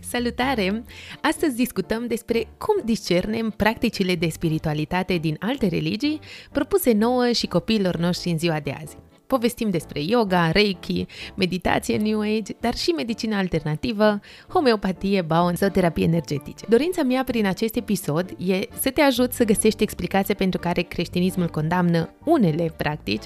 Salutare! Astăzi discutăm despre cum discernem practicile de spiritualitate din alte religii propuse nouă și copiilor noștri în ziua de azi. Povestim despre yoga, reiki, meditație New Age, dar și medicină alternativă, homeopatie, baon sau terapie energetice. Dorința mea prin acest episod e să te ajut să găsești explicația pentru care creștinismul condamnă unele practici,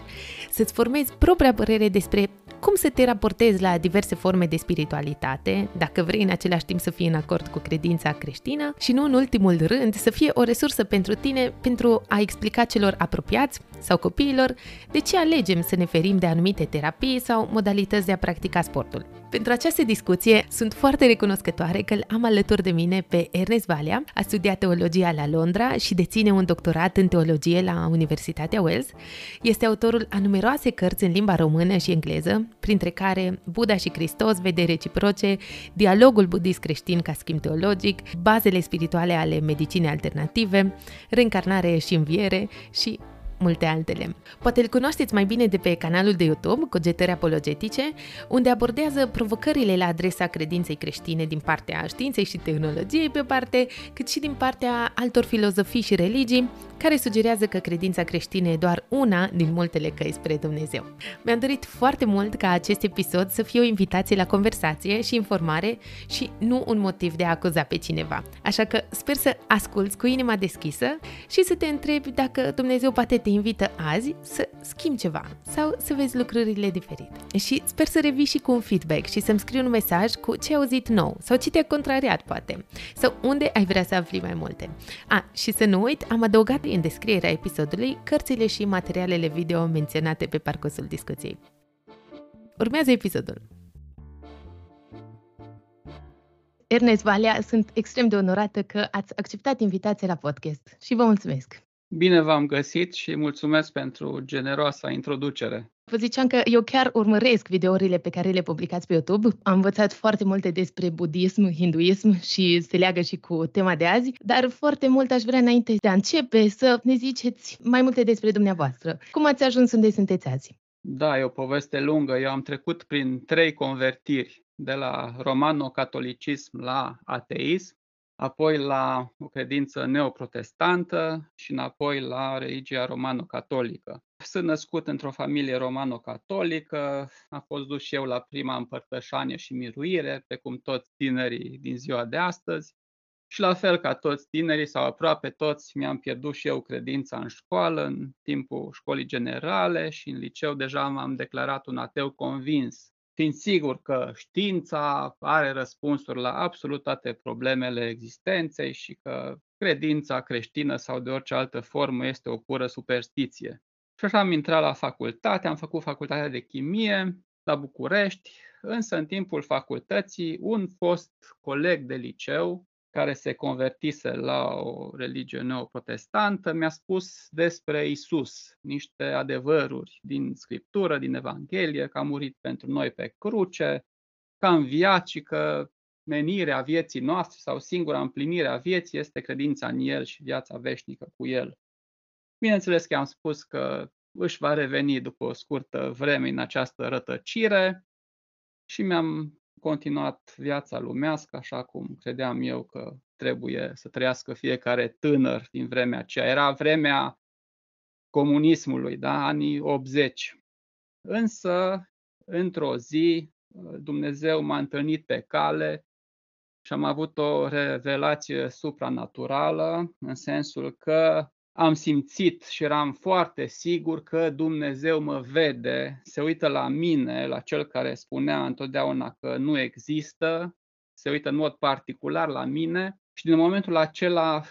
să-ți formezi propria părere despre cum să te raportezi la diverse forme de spiritualitate, dacă vrei în același timp să fii în acord cu credința creștină și nu în ultimul rând să fie o resursă pentru tine pentru a explica celor apropiați sau copiilor de ce alegem să ne ferim de anumite terapii sau modalități de a practica sportul. Pentru această discuție sunt foarte recunoscătoare că am alături de mine pe Ernest Valea, a studiat teologia la Londra și deține un doctorat în teologie la Universitatea Wales. Este autorul a numeroase cărți în limba română și engleză, printre care Buddha și Hristos, vedere reciproce, dialogul budist creștin ca schimb teologic, bazele spirituale ale medicinei alternative, reîncarnare și înviere și multe altele. Poate îl cunoașteți mai bine de pe canalul de YouTube, Cogetări Apologetice, unde abordează provocările la adresa credinței creștine din partea științei și tehnologiei pe o parte, cât și din partea altor filozofii și religii, care sugerează că credința creștină e doar una din multele căi spre Dumnezeu. Mi-am dorit foarte mult ca acest episod să fie o invitație la conversație și informare și nu un motiv de a acuza pe cineva. Așa că sper să asculți cu inima deschisă și să te întrebi dacă Dumnezeu poate te invită azi să schimbi ceva sau să vezi lucrurile diferite. Și sper să revii și cu un feedback și să-mi scrii un mesaj cu ce ai auzit nou sau ce te-a contrariat poate sau unde ai vrea să afli mai multe. A, și să nu uit, am adăugat în descrierea episodului cărțile și materialele video menționate pe parcursul discuției. Urmează episodul. Ernest Valea, sunt extrem de onorată că ați acceptat invitația la podcast și vă mulțumesc. Bine v-am găsit și mulțumesc pentru generoasa introducere. Vă ziceam că eu chiar urmăresc videourile pe care le publicați pe YouTube. Am învățat foarte multe despre budism, hinduism și se leagă și cu tema de azi, dar foarte mult aș vrea înainte de a începe să ne ziceți mai multe despre dumneavoastră. Cum ați ajuns unde sunteți azi? Da, e o poveste lungă. Eu am trecut prin trei convertiri, de la romano-catolicism la ateism apoi la o credință neoprotestantă și înapoi la religia romano-catolică. Sunt născut într-o familie romano-catolică, am fost dus și eu la prima împărtășanie și miruire, pe cum toți tinerii din ziua de astăzi. Și la fel ca toți tinerii sau aproape toți, mi-am pierdut și eu credința în școală, în timpul școlii generale și în liceu deja m-am declarat un ateu convins fiind sigur că știința are răspunsuri la absolut toate problemele existenței și că credința creștină sau de orice altă formă este o pură superstiție. Și așa am intrat la facultate, am făcut facultatea de chimie la București, însă în timpul facultății un fost coleg de liceu care se convertise la o religie neoprotestantă, mi-a spus despre Isus, niște adevăruri din Scriptură, din Evanghelie, că a murit pentru noi pe cruce, că a înviat și că menirea vieții noastre sau singura împlinire a vieții este credința în El și viața veșnică cu El. Bineînțeles că am spus că își va reveni după o scurtă vreme în această rătăcire și mi-am continuat viața lumească așa cum credeam eu că trebuie să trăiască fiecare tânăr din vremea aceea. Era vremea comunismului, da? anii 80. Însă, într-o zi, Dumnezeu m-a întâlnit pe cale și am avut o revelație supranaturală, în sensul că am simțit și eram foarte sigur că Dumnezeu mă vede, se uită la mine, la cel care spunea întotdeauna că nu există, se uită în mod particular la mine și din momentul acela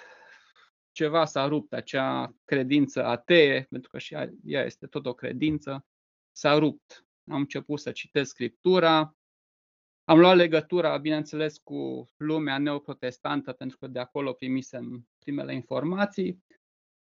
ceva s-a rupt, acea credință atee, pentru că și ea este tot o credință, s-a rupt. Am început să citesc Scriptura Am luat legătura, bineînțeles, cu lumea neoprotestantă, pentru că de acolo primisem primele informații.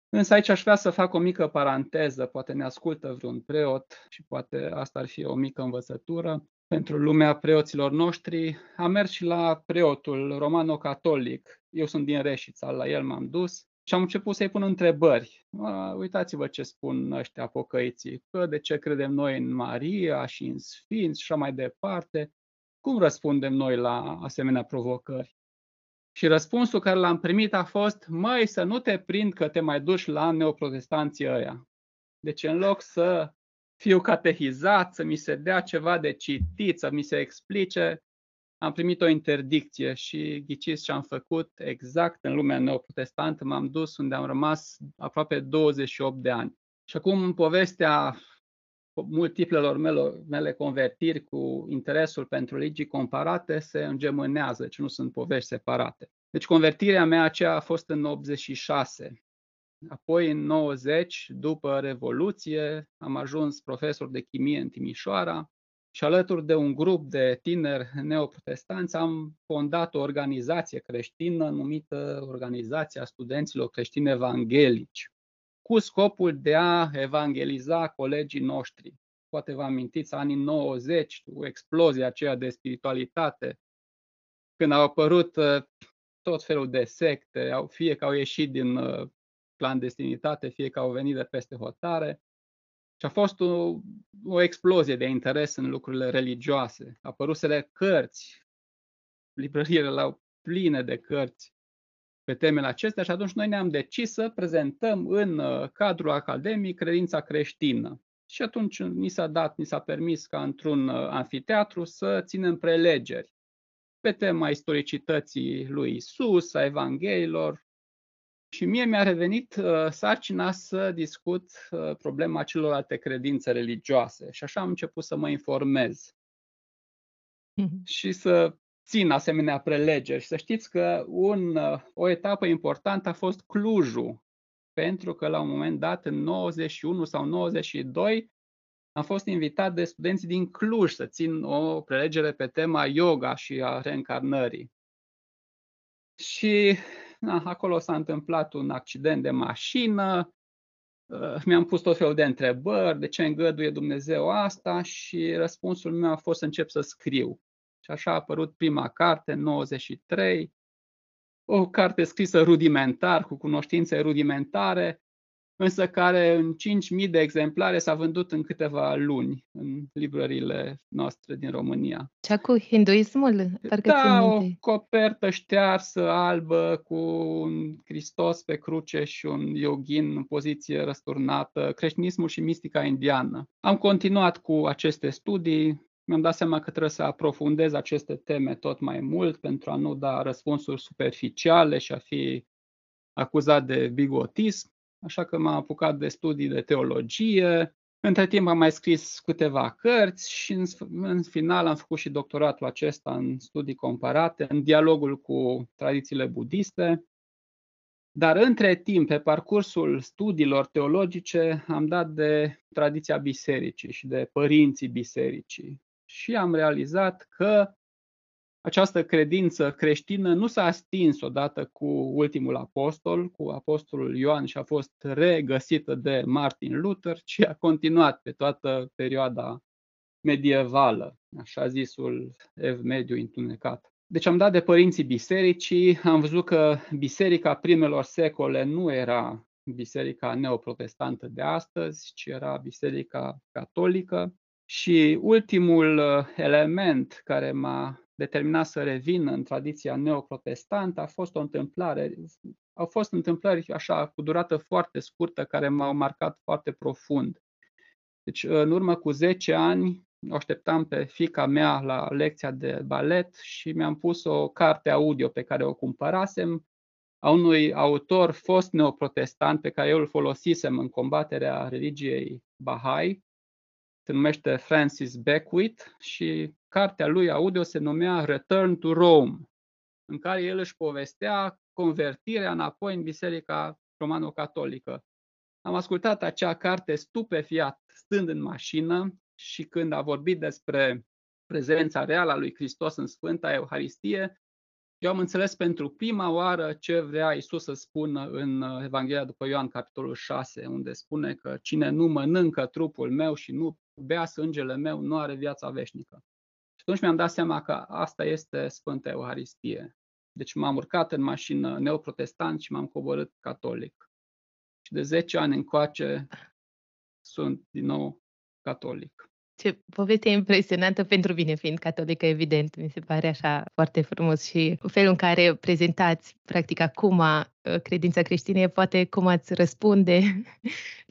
Însă aici aș vrea să fac o mică paranteză, poate ne ascultă vreun preot și poate asta ar fi o mică învățătură pentru lumea preoților noștri. Am mers și la preotul romano-catolic, eu sunt din Reșița, la el m-am dus și am început să-i pun întrebări. Uitați-vă ce spun ăștia pocăiții, că de ce credem noi în Maria și în Sfinți și așa mai departe. Cum răspundem noi la asemenea provocări? Și răspunsul care l-am primit a fost, măi, să nu te prind că te mai duci la neoprotestanții ăia. Deci în loc să fiu catehizat, să mi se dea ceva de citit, să mi se explice, am primit o interdicție și ghiciți ce am făcut exact în lumea neoprotestantă, m-am dus unde am rămas aproape 28 de ani. Și acum povestea multiplelor mele, mele convertiri cu interesul pentru religii comparate se îngemânează, deci nu sunt povești separate. Deci convertirea mea aceea a fost în 86. Apoi în 90, după Revoluție, am ajuns profesor de chimie în Timișoara și alături de un grup de tineri neoprotestanți am fondat o organizație creștină numită Organizația Studenților Creștini Evanghelici cu scopul de a evangeliza colegii noștri. Poate vă amintiți anii 90, cu explozia aceea de spiritualitate, când au apărut uh, tot felul de secte, fie că au ieșit din uh, clandestinitate, fie că au venit de peste hotare. Și a fost o, o explozie de interes în lucrurile religioase. Apăruseră cărți, librăriile erau pline de cărți pe temele acestea și atunci noi ne-am decis să prezentăm în uh, cadrul academic credința creștină. Și atunci ni s-a dat, ni s-a permis ca într-un uh, anfiteatru să ținem prelegeri pe tema istoricității lui Isus, a Evanghelilor. Și mie mi-a revenit uh, sarcina să discut uh, problema celorlalte credințe religioase. Și așa am început să mă informez. Mm-hmm. Și să țin asemenea prelegeri. Și să știți că un, uh, o etapă importantă a fost Clujul, pentru că la un moment dat, în 91 sau 92, am fost invitat de studenții din Cluj să țin o prelegere pe tema yoga și a reîncarnării. Și na, acolo s-a întâmplat un accident de mașină, uh, mi-am pus tot felul de întrebări, de ce îngăduie Dumnezeu asta și răspunsul meu a fost să încep să scriu. Și așa a apărut prima carte în 93, o carte scrisă rudimentar, cu cunoștințe rudimentare, însă care în 5.000 de exemplare s-a vândut în câteva luni în librările noastre din România. Cea cu hinduismul? Parcă da, o copertă ștearsă, albă, cu un Hristos pe cruce și un yogin în poziție răsturnată, creștinismul și mistica indiană. Am continuat cu aceste studii, mi-am dat seama că trebuie să aprofundez aceste teme tot mai mult pentru a nu da răspunsuri superficiale și a fi acuzat de bigotism, așa că m-am apucat de studii de teologie. Între timp am mai scris câteva cărți și în, în final am făcut și doctoratul acesta în studii comparate, în dialogul cu tradițiile budiste. Dar între timp, pe parcursul studiilor teologice, am dat de tradiția bisericii și de părinții bisericii și am realizat că această credință creștină nu s-a stins odată cu ultimul apostol, cu apostolul Ioan și a fost regăsită de Martin Luther, ci a continuat pe toată perioada medievală, așa zisul ev mediu întunecat. Deci am dat de părinții bisericii, am văzut că biserica primelor secole nu era biserica neoprotestantă de astăzi, ci era biserica catolică. Și ultimul uh, element care m-a determinat să revin în tradiția neoprotestantă a fost o întâmplare. Au fost întâmplări așa cu durată foarte scurtă care m-au marcat foarte profund. Deci, în urmă cu 10 ani, o așteptam pe fica mea la lecția de balet și mi-am pus o carte audio pe care o cumpărasem a unui autor fost neoprotestant pe care eu îl folosisem în combaterea religiei Bahai se numește Francis Beckwith și cartea lui audio se numea Return to Rome, în care el își povestea convertirea înapoi în Biserica Romano-Catolică. Am ascultat acea carte stupefiat stând în mașină și când a vorbit despre prezența reală a lui Hristos în Sfânta Euharistie, eu am înțeles pentru prima oară ce vrea Isus să spună în Evanghelia după Ioan, capitolul 6, unde spune că cine nu mănâncă trupul meu și nu bea sângele meu, nu are viața veșnică. Și atunci mi-am dat seama că asta este Sfânta Euharistie. Deci m-am urcat în mașină neoprotestant și m-am coborât catolic. Și de 10 ani încoace sunt din nou catolic. Ce poveste impresionantă pentru mine, fiind catolică, evident. Mi se pare așa foarte frumos și felul în care prezentați, practic, acum uh, credința creștină, poate cum ați răspunde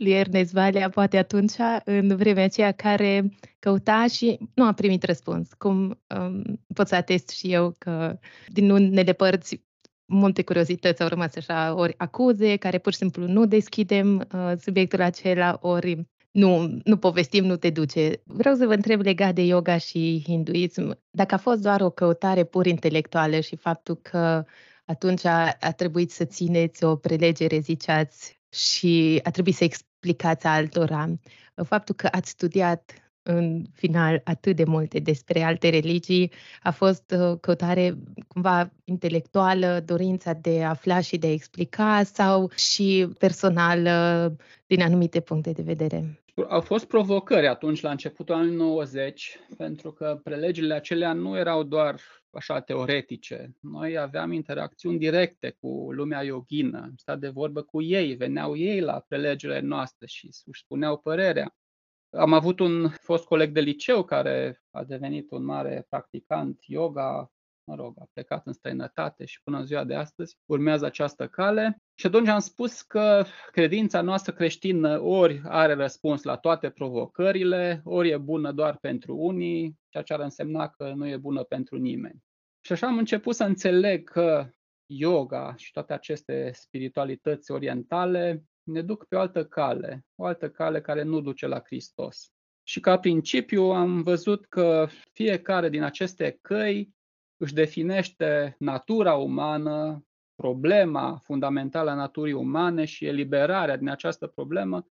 lui Ernest Valea, poate atunci, în vremea aceea, care căuta și nu a primit răspuns. Cum um, pot să atest și eu că din unele părți multe curiozități au rămas așa, ori acuze, care pur și simplu nu deschidem uh, subiectul acela, ori nu, nu povestim, nu te duce. Vreau să vă întreb legat de yoga și hinduism, dacă a fost doar o căutare pur intelectuală și faptul că atunci a, a trebuit să țineți o prelegere, ziceați, și a trebuit să explicați altora. Faptul că ați studiat în final atât de multe despre alte religii, a fost o uh, căutare cumva intelectuală, dorința de a afla și de a explica sau și personală din anumite puncte de vedere? Au fost provocări atunci, la începutul anului 90, pentru că prelegerile acelea nu erau doar așa teoretice. Noi aveam interacțiuni directe cu lumea yogină, am stat de vorbă cu ei, veneau ei la prelegerile noastre și își spuneau părerea. Am avut un fost coleg de liceu care a devenit un mare practicant yoga, mă rog, a plecat în străinătate și până în ziua de astăzi urmează această cale. Și atunci am spus că credința noastră creștină ori are răspuns la toate provocările, ori e bună doar pentru unii, ceea ce ar însemna că nu e bună pentru nimeni. Și așa am început să înțeleg că yoga și toate aceste spiritualități orientale ne duc pe o altă cale, o altă cale care nu duce la Hristos. Și ca principiu am văzut că fiecare din aceste căi își definește natura umană, problema fundamentală a naturii umane și eliberarea din această problemă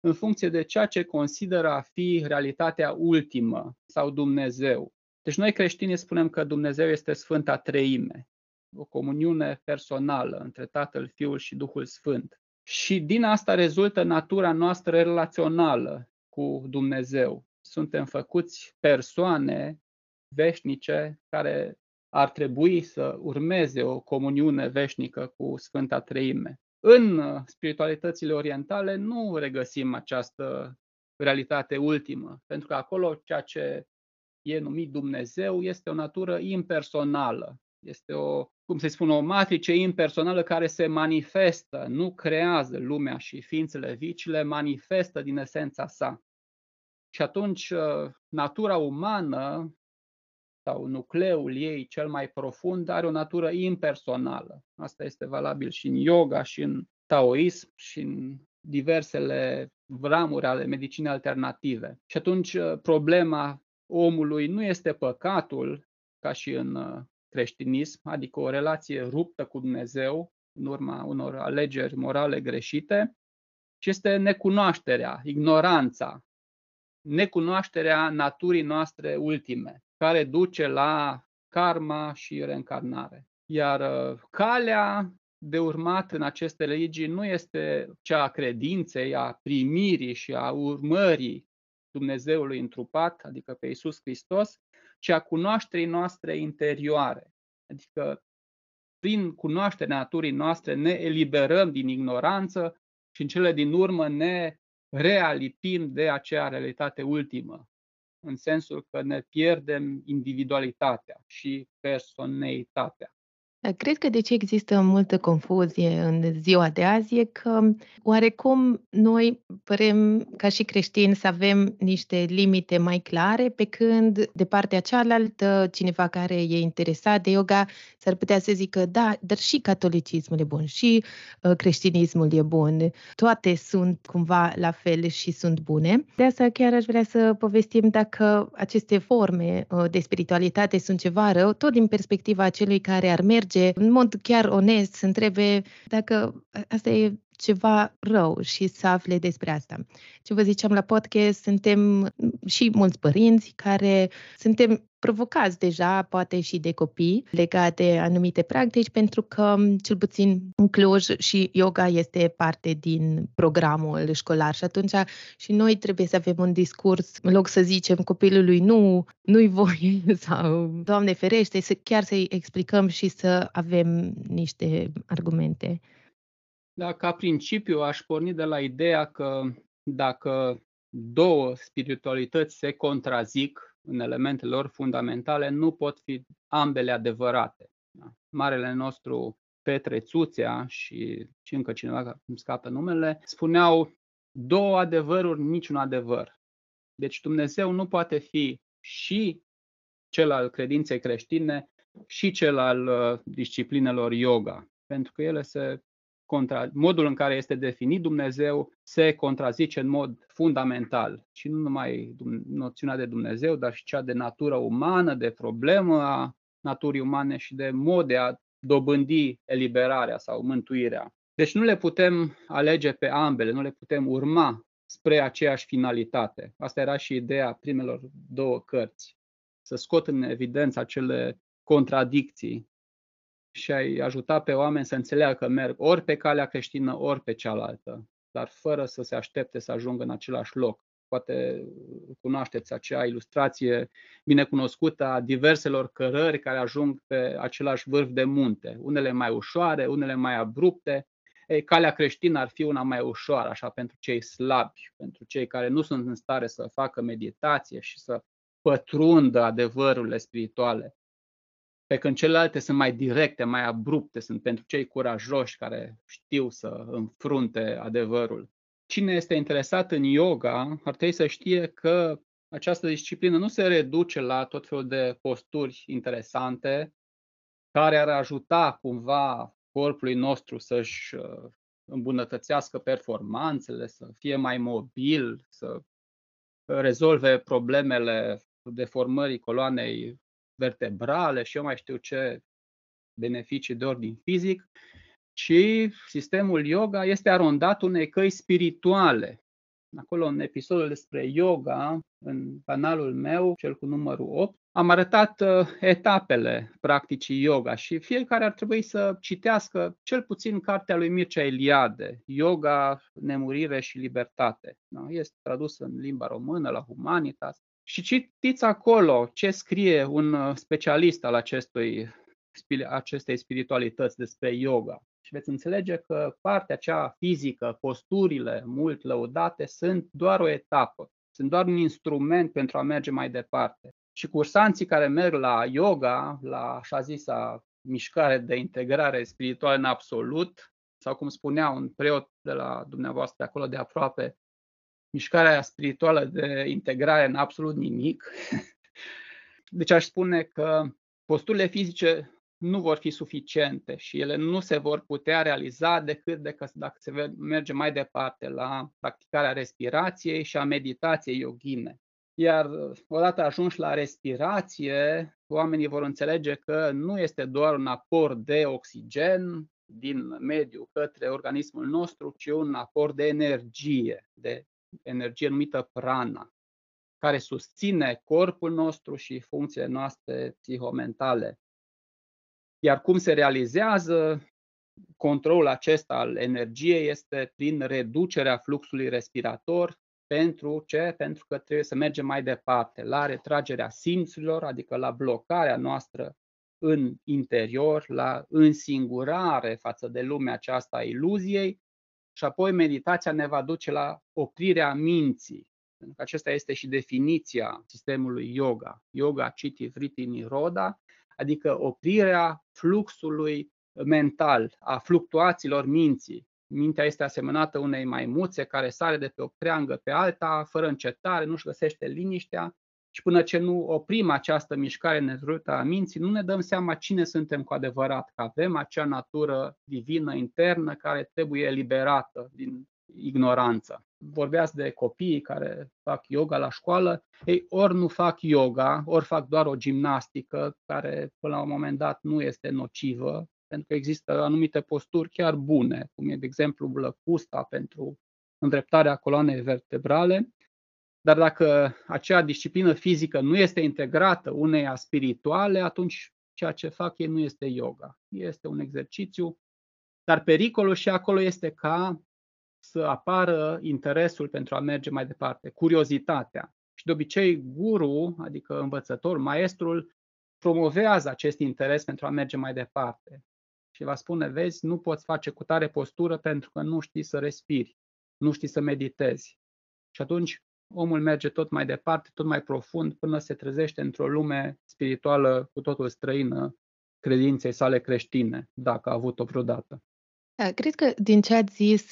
în funcție de ceea ce consideră a fi realitatea ultimă sau Dumnezeu. Deci noi creștinii spunem că Dumnezeu este Sfânta Treime, o comuniune personală între Tatăl, Fiul și Duhul Sfânt. Și din asta rezultă natura noastră relațională cu Dumnezeu. Suntem făcuți persoane veșnice care ar trebui să urmeze o comuniune veșnică cu Sfânta Treime. În spiritualitățile orientale nu regăsim această realitate ultimă, pentru că acolo ceea ce e numit Dumnezeu este o natură impersonală, este o, cum se spune, o matrice impersonală care se manifestă, nu creează lumea și ființele vii, le manifestă din esența sa. Și atunci natura umană sau nucleul ei cel mai profund are o natură impersonală. Asta este valabil și în yoga, și în taoism, și în diversele vramuri ale medicinei alternative. Și atunci problema omului nu este păcatul, ca și în creștinism, adică o relație ruptă cu Dumnezeu în urma unor alegeri morale greșite, ci este necunoașterea, ignoranța, necunoașterea naturii noastre ultime, care duce la karma și reîncarnare. Iar uh, calea de urmat în aceste religii nu este cea a credinței, a primirii și a urmării Dumnezeului întrupat, adică pe Isus Hristos, ci a cunoașterii noastre interioare. Adică prin cunoașterea naturii noastre ne eliberăm din ignoranță și în cele din urmă ne realipim de acea realitate ultimă, în sensul că ne pierdem individualitatea și personalitatea. Cred că de ce există multă confuzie în ziua de azi e că oarecum noi părem ca și creștini să avem niște limite mai clare, pe când de partea cealaltă cineva care e interesat de yoga s-ar putea să zică da, dar și catolicismul e bun, și uh, creștinismul e bun, toate sunt cumva la fel și sunt bune. De asta chiar aș vrea să povestim dacă aceste forme uh, de spiritualitate sunt ceva rău, tot din perspectiva celui care ar merge merge. În mod chiar onest să întrebe dacă asta e ceva rău și să afle despre asta. Ce vă ziceam la podcast, suntem și mulți părinți care suntem provocați deja, poate și de copii, legate de anumite practici, pentru că, cel puțin în Cluj, și yoga este parte din programul școlar și atunci și noi trebuie să avem un discurs, în loc să zicem copilului nu, nu-i voie sau Doamne ferește, să chiar să-i explicăm și să avem niște argumente. Da, ca principiu aș porni de la ideea că dacă două spiritualități se contrazic în elementele lor fundamentale, nu pot fi ambele adevărate. Da? Marele nostru Petre Țuțea și, și încă cineva, îmi scapă numele, spuneau două adevăruri, niciun adevăr. Deci Dumnezeu nu poate fi și cel al credinței creștine și cel al uh, disciplinelor yoga, pentru că ele se contra, modul în care este definit Dumnezeu se contrazice în mod fundamental și nu numai noțiunea de Dumnezeu, dar și cea de natură umană, de problemă a naturii umane și de mod de a dobândi eliberarea sau mântuirea. Deci nu le putem alege pe ambele, nu le putem urma spre aceeași finalitate. Asta era și ideea primelor două cărți. Să scot în evidență acele contradicții și ai ajuta pe oameni să înțeleagă că merg ori pe calea creștină, ori pe cealaltă, dar fără să se aștepte să ajungă în același loc. Poate cunoașteți acea ilustrație binecunoscută a diverselor cărări care ajung pe același vârf de munte, unele mai ușoare, unele mai abrupte. Ei, calea creștină ar fi una mai ușoară, așa, pentru cei slabi, pentru cei care nu sunt în stare să facă meditație și să pătrundă adevărurile spirituale pe când celelalte sunt mai directe, mai abrupte, sunt pentru cei curajoși care știu să înfrunte adevărul. Cine este interesat în yoga ar trebui să știe că această disciplină nu se reduce la tot felul de posturi interesante care ar ajuta cumva corpului nostru să-și uh, îmbunătățească performanțele, să fie mai mobil, să rezolve problemele deformării coloanei vertebrale și eu mai știu ce beneficii de ordin fizic, ci sistemul yoga este arondat unei căi spirituale. Acolo, în episodul despre yoga, în canalul meu, cel cu numărul 8, am arătat uh, etapele practicii yoga și fiecare ar trebui să citească cel puțin cartea lui Mircea Eliade, Yoga, Nemurire și Libertate. Da? Este tradus în limba română la Humanitas și citiți acolo ce scrie un uh, specialist al acestui, acestei spiritualități despre yoga. Și veți înțelege că partea cea fizică, posturile mult lăudate, sunt doar o etapă, sunt doar un instrument pentru a merge mai departe. Și cursanții care merg la yoga, la așa zisa mișcare de integrare spirituală în absolut, sau cum spunea un preot de la dumneavoastră de acolo de aproape, mișcarea spirituală de integrare în absolut nimic. Deci aș spune că posturile fizice nu vor fi suficiente și ele nu se vor putea realiza decât de că, dacă se merge mai departe la practicarea respirației și a meditației yoghine. Iar odată ajunși la respirație, oamenii vor înțelege că nu este doar un aport de oxigen din mediu către organismul nostru, ci un aport de energie, de energie numită prana, care susține corpul nostru și funcțiile noastre psihomentale. Iar cum se realizează controlul acesta al energiei este prin reducerea fluxului respirator. Pentru ce? Pentru că trebuie să mergem mai departe, la retragerea simțurilor, adică la blocarea noastră în interior, la însingurare față de lumea aceasta a iluziei și apoi meditația ne va duce la oprirea minții. Pentru că acesta este și definiția sistemului yoga. Yoga citi vriti niroda, adică oprirea fluxului mental, a fluctuațiilor minții. Mintea este asemănată unei maimuțe care sare de pe o creangă pe alta, fără încetare, nu-și găsește liniștea și până ce nu oprim această mișcare nezrută a minții, nu ne dăm seama cine suntem cu adevărat, că avem acea natură divină internă care trebuie eliberată din ignoranță. Vorbeați de copiii care fac yoga la școală, ei ori nu fac yoga, ori fac doar o gimnastică care până la un moment dat nu este nocivă, pentru că există anumite posturi chiar bune, cum e, de exemplu, blăcusta pentru îndreptarea coloanei vertebrale, dar dacă acea disciplină fizică nu este integrată uneia spirituale, atunci ceea ce fac ei nu este yoga. Este un exercițiu, dar pericolul și acolo este ca să apară interesul pentru a merge mai departe, curiozitatea. Și de obicei, guru, adică învățător, maestrul, promovează acest interes pentru a merge mai departe. Și va spune, vezi, nu poți face cu tare postură pentru că nu știi să respiri, nu știi să meditezi. Și atunci omul merge tot mai departe, tot mai profund, până se trezește într-o lume spirituală cu totul străină credinței sale creștine, dacă a avut-o vreodată. Da, cred că din ce ați zis,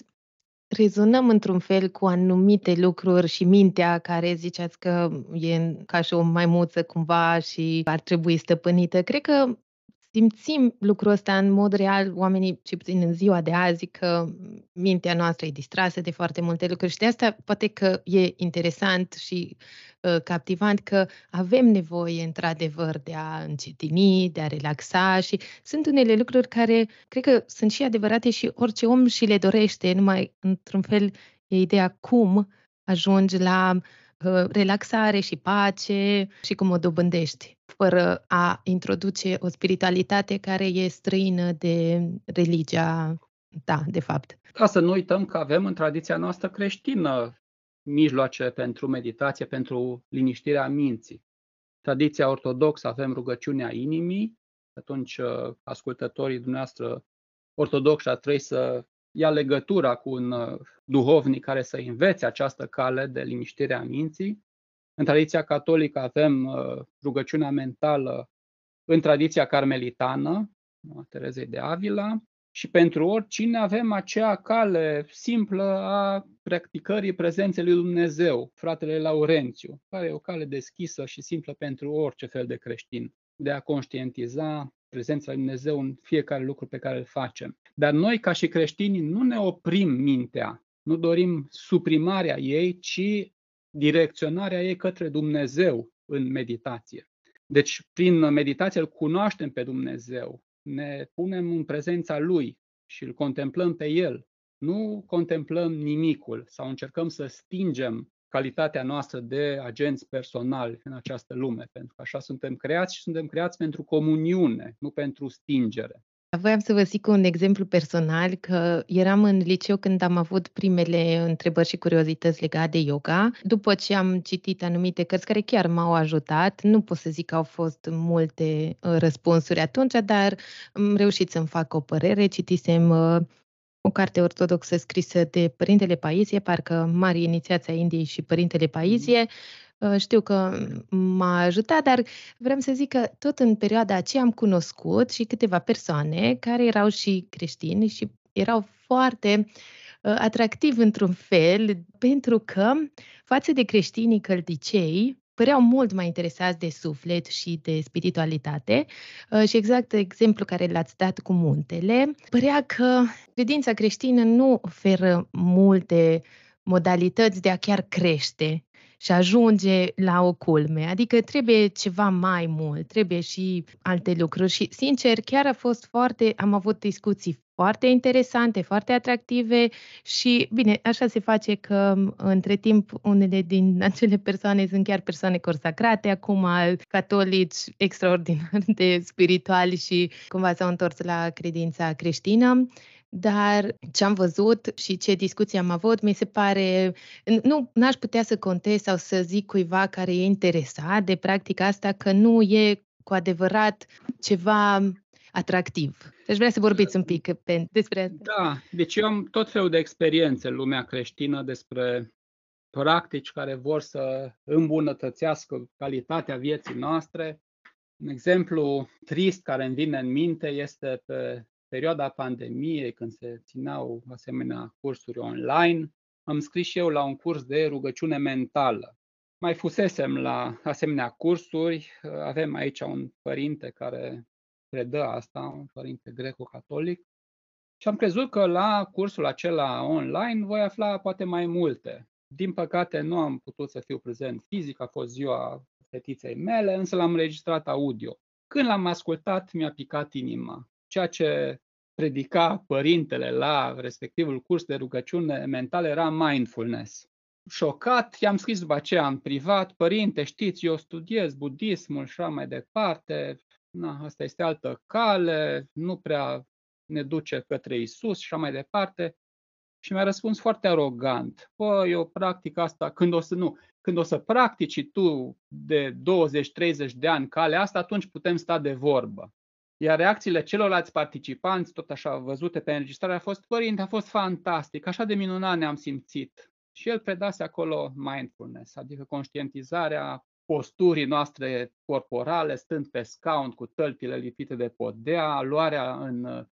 rezonăm într-un fel cu anumite lucruri și mintea care ziceați că e ca și o maimuță cumva și ar trebui stăpânită. Cred că simțim lucrul ăsta în mod real, oamenii, ce puțin în ziua de azi, că mintea noastră e distrasă de foarte multe lucruri și de asta poate că e interesant și uh, captivant că avem nevoie, într-adevăr, de a încetini, de a relaxa și sunt unele lucruri care cred că sunt și adevărate și orice om și le dorește, numai într-un fel e ideea cum ajungi la uh, relaxare și pace și cum o dobândești fără a introduce o spiritualitate care e străină de religia da, de fapt. Ca să nu uităm că avem în tradiția noastră creștină mijloace pentru meditație, pentru liniștirea minții. Tradiția ortodoxă avem rugăciunea inimii, atunci uh, ascultătorii dumneavoastră ortodoxi ar trebui să ia legătura cu un uh, duhovnic care să învețe această cale de liniștire a minții. În tradiția catolică avem uh, rugăciunea mentală în tradiția carmelitană, a Terezei de Avila, și pentru oricine avem acea cale simplă a practicării prezenței lui Dumnezeu, fratele Laurențiu, care e o cale deschisă și simplă pentru orice fel de creștin, de a conștientiza prezența lui Dumnezeu în fiecare lucru pe care îl facem. Dar noi, ca și creștini, nu ne oprim mintea, nu dorim suprimarea ei, ci direcționarea ei către Dumnezeu în meditație. Deci, prin meditație îl cunoaștem pe Dumnezeu, ne punem în prezența Lui și îl contemplăm pe El. Nu contemplăm nimicul sau încercăm să stingem calitatea noastră de agenți personali în această lume, pentru că așa suntem creați și suntem creați pentru comuniune, nu pentru stingere. Voiam să vă zic un exemplu personal, că eram în liceu când am avut primele întrebări și curiozități legate de yoga. După ce am citit anumite cărți care chiar m-au ajutat, nu pot să zic că au fost multe uh, răspunsuri atunci, dar am reușit să-mi fac o părere. Citisem uh, o carte ortodoxă scrisă de Părintele Paisie, parcă Mari Inițiația Indiei și Părintele Paisie, Uh, știu că m-a ajutat, dar vreau să zic că tot în perioada aceea am cunoscut și câteva persoane care erau și creștini și erau foarte uh, atractivi într-un fel, pentru că față de creștinii căldicei, păreau mult mai interesați de suflet și de spiritualitate uh, și exact exemplu care l-ați dat cu muntele, părea că credința creștină nu oferă multe modalități de a chiar crește și ajunge la o culme. Adică trebuie ceva mai mult, trebuie și alte lucruri. Și, sincer, chiar a fost foarte, am avut discuții foarte interesante, foarte atractive și, bine, așa se face că între timp unele din acele persoane sunt chiar persoane consacrate, acum catolici extraordinar de spirituali și cumva s-au întors la credința creștină. Dar ce am văzut și ce discuții am avut, mi se pare, nu n-aș putea să contez sau să zic cuiva care e interesat de practica asta că nu e cu adevărat ceva atractiv. Deci vreau să vorbiți un pic pe, despre asta. Da, deci eu am tot felul de experiențe în lumea creștină despre practici care vor să îmbunătățească calitatea vieții noastre. Un exemplu trist care îmi vine în minte este pe perioada pandemiei, când se țineau asemenea cursuri online, am scris și eu la un curs de rugăciune mentală. Mai fusesem la asemenea cursuri, avem aici un părinte care predă asta, un părinte greco-catolic, și am crezut că la cursul acela online voi afla poate mai multe. Din păcate nu am putut să fiu prezent fizic, a fost ziua fetiței mele, însă l-am înregistrat audio. Când l-am ascultat, mi-a picat inima ceea ce predica părintele la respectivul curs de rugăciune mentală era mindfulness. Șocat, i-am scris după aceea în privat, părinte, știți, eu studiez budismul și așa mai departe, na, asta este altă cale, nu prea ne duce către Isus și așa mai departe. Și mi-a răspuns foarte arogant. Păi, eu practic asta, când o să nu, când o să practici tu de 20-30 de ani calea asta, atunci putem sta de vorbă. Iar reacțiile celorlalți participanți, tot așa văzute pe înregistrare, a fost, părinte, a fost fantastic, așa de minunat ne-am simțit. Și el predase acolo mindfulness, adică conștientizarea posturii noastre corporale, stând pe scaun cu tălpile lipite de podea, luarea în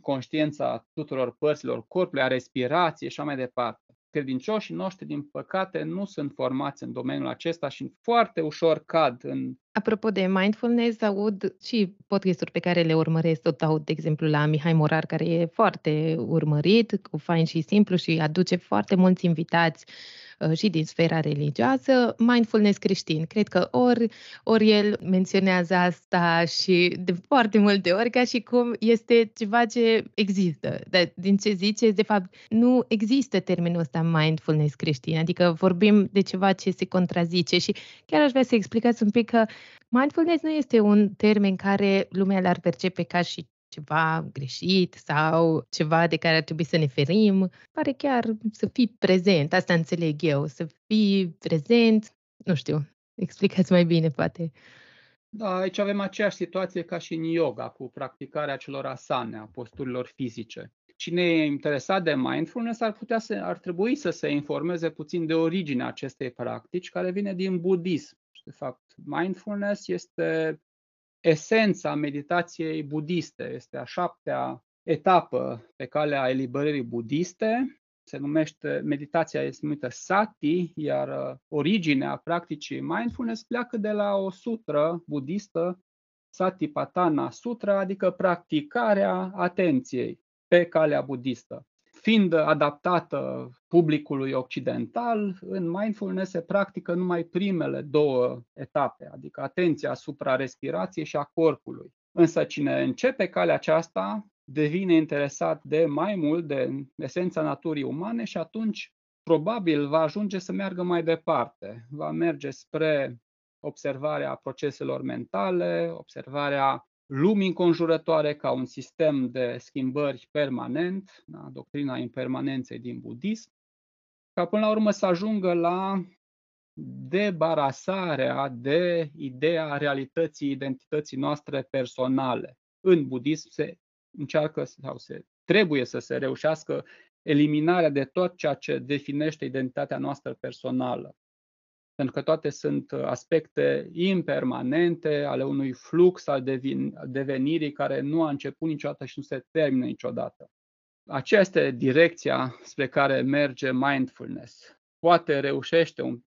conștiința tuturor părților corpului, a respirației și așa mai departe. Credincioșii noștri, din păcate, nu sunt formați în domeniul acesta și foarte ușor cad în Apropo de mindfulness, aud și podcasturi pe care le urmăresc, tot aud, de exemplu, la Mihai Morar, care e foarte urmărit, cu fain și simplu și aduce foarte mulți invitați Uh, și din sfera religioasă, mindfulness creștin. Cred că ori, ori el menționează asta și de foarte multe ori ca și cum este ceva ce există. Dar din ce ziceți, de fapt, nu există termenul ăsta mindfulness creștin, adică vorbim de ceva ce se contrazice și chiar aș vrea să explicați un pic că mindfulness nu este un termen care lumea l-ar percepe ca și ceva greșit sau ceva de care ar trebui să ne ferim. Pare chiar să fii prezent, asta înțeleg eu, să fii prezent, nu știu, explicați mai bine, poate. Da, aici avem aceeași situație ca și în yoga, cu practicarea celor asane, a posturilor fizice. Cine e interesat de mindfulness ar, putea să, ar trebui să se informeze puțin de originea acestei practici, care vine din budism. De fapt, mindfulness este esența meditației budiste. Este a șaptea etapă pe calea eliberării budiste. Se numește, meditația este numită sati, iar uh, originea practicii mindfulness pleacă de la o sutră budistă, Satipatthana Sutra, adică practicarea atenției pe calea budistă fiind adaptată publicului occidental, în mindfulness se practică numai primele două etape, adică atenția asupra respirației și a corpului. Însă cine începe calea aceasta devine interesat de mai mult de esența naturii umane și atunci probabil va ajunge să meargă mai departe. Va merge spre observarea proceselor mentale, observarea lumii înconjurătoare ca un sistem de schimbări permanent, da, doctrina impermanenței din budism, ca până la urmă să ajungă la debarasarea de ideea realității identității noastre personale. În budism se încearcă sau se trebuie să se reușească eliminarea de tot ceea ce definește identitatea noastră personală pentru că toate sunt uh, aspecte impermanente ale unui flux al devenirii care nu a început niciodată și nu se termină niciodată. Aceea este direcția spre care merge mindfulness. Poate reușește un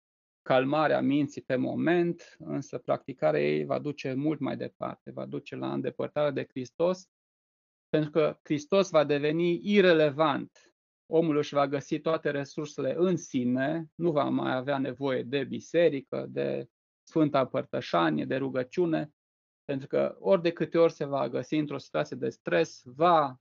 calmarea minții pe moment, însă practicarea ei va duce mult mai departe, va duce la îndepărtarea de Hristos, pentru că Hristos va deveni irelevant omul își va găsi toate resursele în sine, nu va mai avea nevoie de biserică, de Sfânta Părtășanie, de rugăciune, pentru că ori de câte ori se va găsi într-o situație de stres, va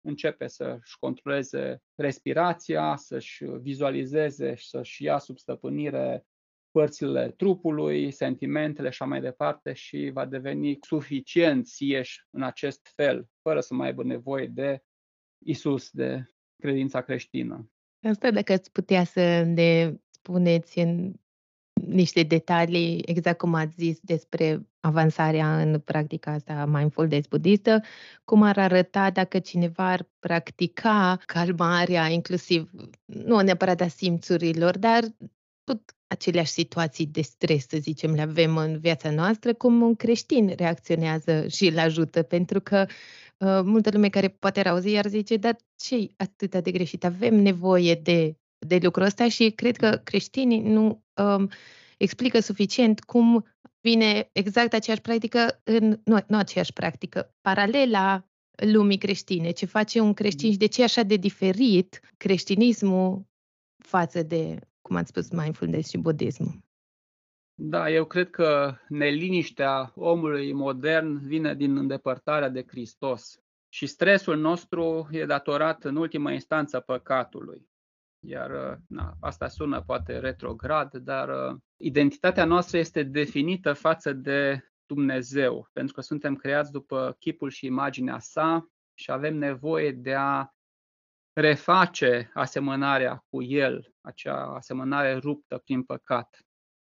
începe să-și controleze respirația, să-și vizualizeze și să-și ia sub stăpânire părțile trupului, sentimentele și așa mai departe și va deveni suficient sieși în acest fel, fără să mai aibă nevoie de Isus, de credința creștină. Asta dacă ați putea să ne spuneți în niște detalii, exact cum ați zis despre avansarea în practica asta mindfulness budistă, cum ar arăta dacă cineva ar practica calmarea, inclusiv, nu neapărat a simțurilor, dar tot aceleași situații de stres, să zicem, le avem în viața noastră, cum un creștin reacționează și îl ajută, pentru că uh, multă lume care poate auzi ar zice, dar ce atât de greșit? Avem nevoie de, de lucrul ăsta și cred că creștinii nu um, explică suficient cum vine exact aceeași practică în, nu, nu aceeași practică, paralela lumii creștine, ce face un creștin mm. și de ce e așa de diferit creștinismul față de cum ați spus, mindfulness și budismul? Da, eu cred că neliniștea omului modern vine din îndepărtarea de Hristos. Și stresul nostru e datorat în ultima instanță păcatului. Iar na, asta sună poate retrograd, dar uh, identitatea noastră este definită față de Dumnezeu, pentru că suntem creați după chipul și imaginea sa și avem nevoie de a reface asemănarea cu El, acea asemănare ruptă prin păcat.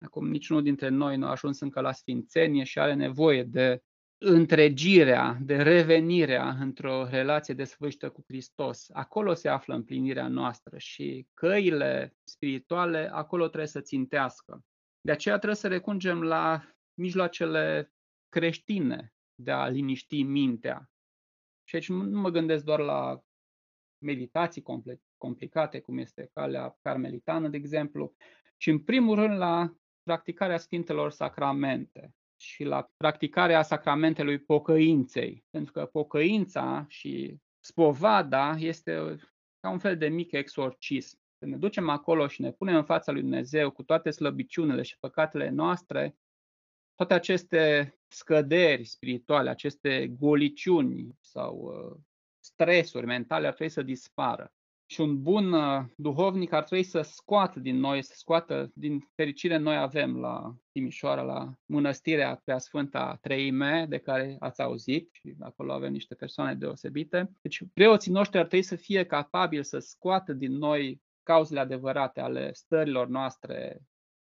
Acum niciunul dintre noi nu a ajuns încă la sfințenie și are nevoie de întregirea, de revenirea într-o relație desfășită cu Hristos. Acolo se află împlinirea noastră și căile spirituale acolo trebuie să țintească. De aceea trebuie să recungem la mijloacele creștine de a liniști mintea. Și aici nu mă gândesc doar la meditații complicate, cum este calea carmelitană, de exemplu, ci în primul rând la practicarea Sfintelor Sacramente și la practicarea sacramentelui pocăinței, pentru că pocăința și spovada este ca un fel de mic exorcism. Când ne ducem acolo și ne punem în fața lui Dumnezeu cu toate slăbiciunile și păcatele noastre, toate aceste scăderi spirituale, aceste goliciuni sau uh, stresuri mentale ar trebui să dispară. Și un bun uh, duhovnic ar trebui să scoată din noi, să scoată din fericire noi avem la Timișoara, la mănăstirea Preasfânta Treime, de care ați auzit și acolo avem niște persoane deosebite. Deci preoții noștri ar trebui să fie capabili să scoată din noi cauzele adevărate ale stărilor noastre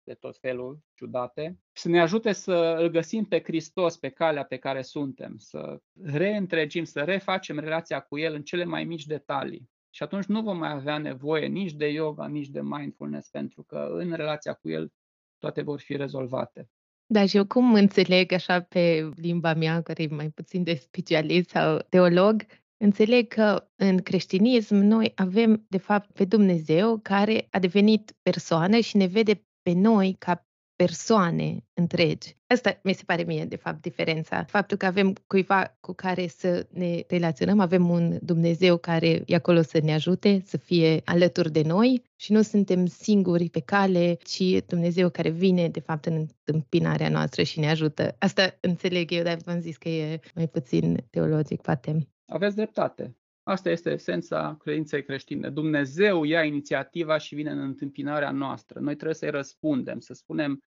de tot felul ciudate, să ne ajute să îl găsim pe Hristos pe calea pe care suntem, să reîntregim, să refacem relația cu El în cele mai mici detalii. Și atunci nu vom mai avea nevoie nici de yoga, nici de mindfulness, pentru că în relația cu El toate vor fi rezolvate. Da, și eu cum înțeleg așa pe limba mea, care e mai puțin de specialist sau teolog, înțeleg că în creștinism noi avem, de fapt, pe Dumnezeu care a devenit persoană și ne vede pe noi ca persoane întregi. Asta mi se pare mie, de fapt, diferența. Faptul că avem cuiva cu care să ne relaționăm, avem un Dumnezeu care e acolo să ne ajute, să fie alături de noi și nu suntem singuri pe cale, ci Dumnezeu care vine, de fapt, în întâmpinarea noastră și ne ajută. Asta înțeleg eu, dar v-am zis că e mai puțin teologic, poate. Aveți dreptate. Asta este esența credinței creștine. Dumnezeu ia inițiativa și vine în întâmpinarea noastră. Noi trebuie să-i răspundem, să spunem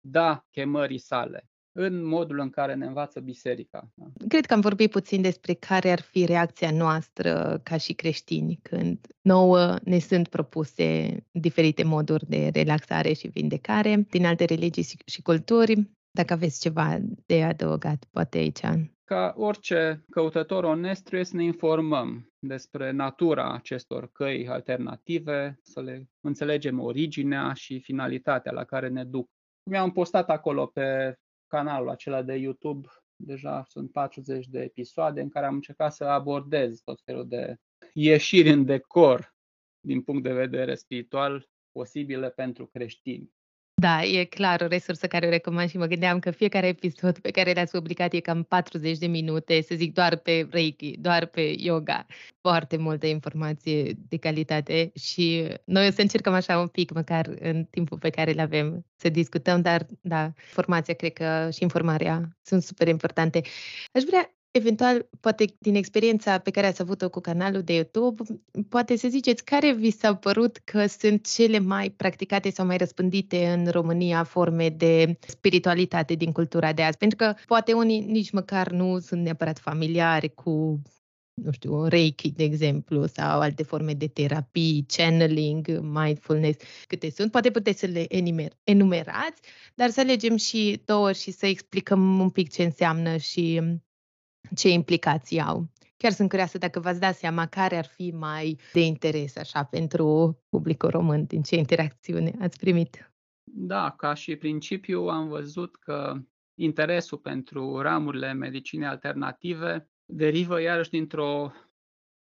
da chemării sale în modul în care ne învață biserica. Da. Cred că am vorbit puțin despre care ar fi reacția noastră ca și creștini când nouă ne sunt propuse diferite moduri de relaxare și vindecare din alte religii și culturi. Dacă aveți ceva de adăugat, poate aici. Ca orice căutător onest, trebuie să ne informăm despre natura acestor căi alternative, să le înțelegem originea și finalitatea la care ne duc. Mi-am postat acolo pe canalul acela de YouTube, deja sunt 40 de episoade în care am încercat să abordez tot felul de ieșiri în decor din punct de vedere spiritual posibile pentru creștini. Da, e clar o resursă care o recomand și mă gândeam că fiecare episod pe care l-ați publicat e cam 40 de minute, să zic doar pe Reiki, doar pe yoga. Foarte multă informație de calitate și noi o să încercăm așa un pic, măcar în timpul pe care îl avem, să discutăm, dar da, formația cred că și informarea sunt super importante. Aș vrea Eventual, poate din experiența pe care ați avut-o cu canalul de YouTube, poate să ziceți care vi s-au părut că sunt cele mai practicate sau mai răspândite în România forme de spiritualitate din cultura de azi. Pentru că poate unii nici măcar nu sunt neapărat familiari cu nu știu, Reiki, de exemplu, sau alte forme de terapii, channeling, mindfulness, câte sunt. Poate puteți să le enumerați, dar să alegem și două și să explicăm un pic ce înseamnă și ce implicații au. Chiar sunt curioasă dacă v-ați dat seama care ar fi mai de interes așa pentru publicul român, din ce interacțiune ați primit. Da, ca și principiu am văzut că interesul pentru ramurile medicinei alternative derivă iarăși dintr-o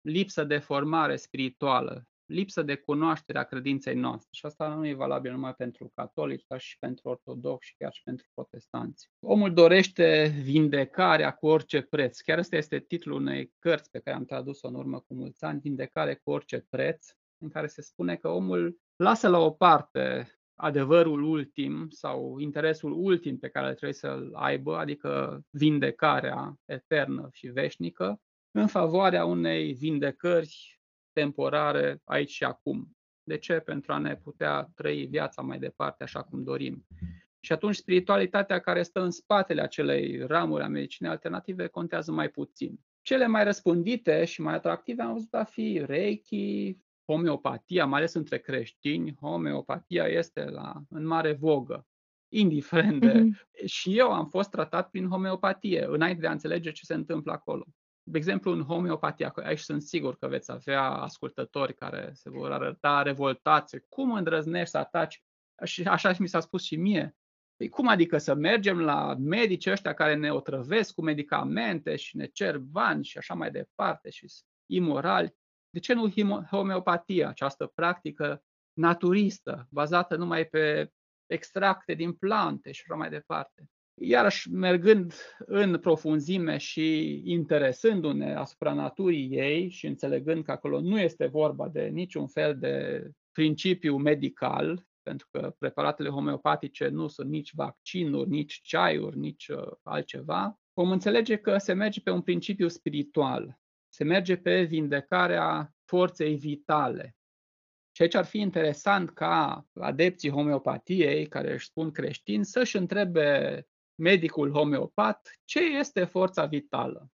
lipsă de formare spirituală lipsă de cunoaștere a credinței noastre. Și asta nu e valabil numai pentru catolici, dar și pentru ortodoxi și chiar și pentru protestanți. Omul dorește vindecarea cu orice preț. Chiar ăsta este titlul unei cărți pe care am tradus-o în urmă cu mulți ani, Vindecare cu orice preț, în care se spune că omul lasă la o parte adevărul ultim sau interesul ultim pe care trebuie să-l aibă, adică vindecarea eternă și veșnică, în favoarea unei vindecări temporare aici și acum. De ce? Pentru a ne putea trăi viața mai departe așa cum dorim. Și atunci spiritualitatea care stă în spatele acelei ramuri a medicinei alternative contează mai puțin. Cele mai răspândite și mai atractive am văzut a fi Reiki, homeopatia, mai ales între creștini, homeopatia este la, în mare vogă, indiferent de... Mm-hmm. Și eu am fost tratat prin homeopatie, înainte de a înțelege ce se întâmplă acolo. De exemplu, în homeopatia, aici sunt sigur că veți avea ascultători care se vor arăta revoltați. Cum îndrăznești să ataci? Și așa mi s-a spus și mie. Păi cum adică să mergem la medici ăștia care ne otrăvesc cu medicamente și ne cer bani și așa mai departe și imorali? De ce nu homeopatia, această practică naturistă, bazată numai pe extracte din plante și așa mai departe? Iarăși, mergând în profunzime și interesându-ne asupra naturii ei și înțelegând că acolo nu este vorba de niciun fel de principiu medical, pentru că preparatele homeopatice nu sunt nici vaccinuri, nici ceaiuri, nici uh, altceva, vom înțelege că se merge pe un principiu spiritual, se merge pe vindecarea forței vitale. Și aici ar fi interesant ca adepții homeopatiei, care își spun creștini, să-și întrebe medicul homeopat ce este forța vitală.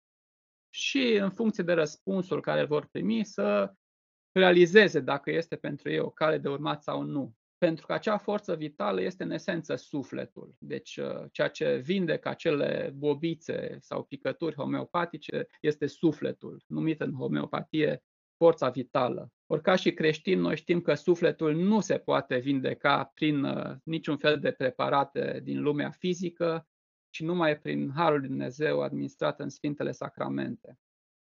Și în funcție de răspunsul care îl vor primi, să realizeze dacă este pentru ei o cale de urmat sau nu pentru că acea forță vitală este în esență sufletul. Deci uh, ceea ce vindecă acele bobițe sau picături homeopatice este sufletul, numit în homeopatie forța vitală. Ori ca și creștini, noi știm că sufletul nu se poate vindeca prin uh, niciun fel de preparate din lumea fizică, ci numai prin Harul Lui Dumnezeu administrat în Sfintele Sacramente.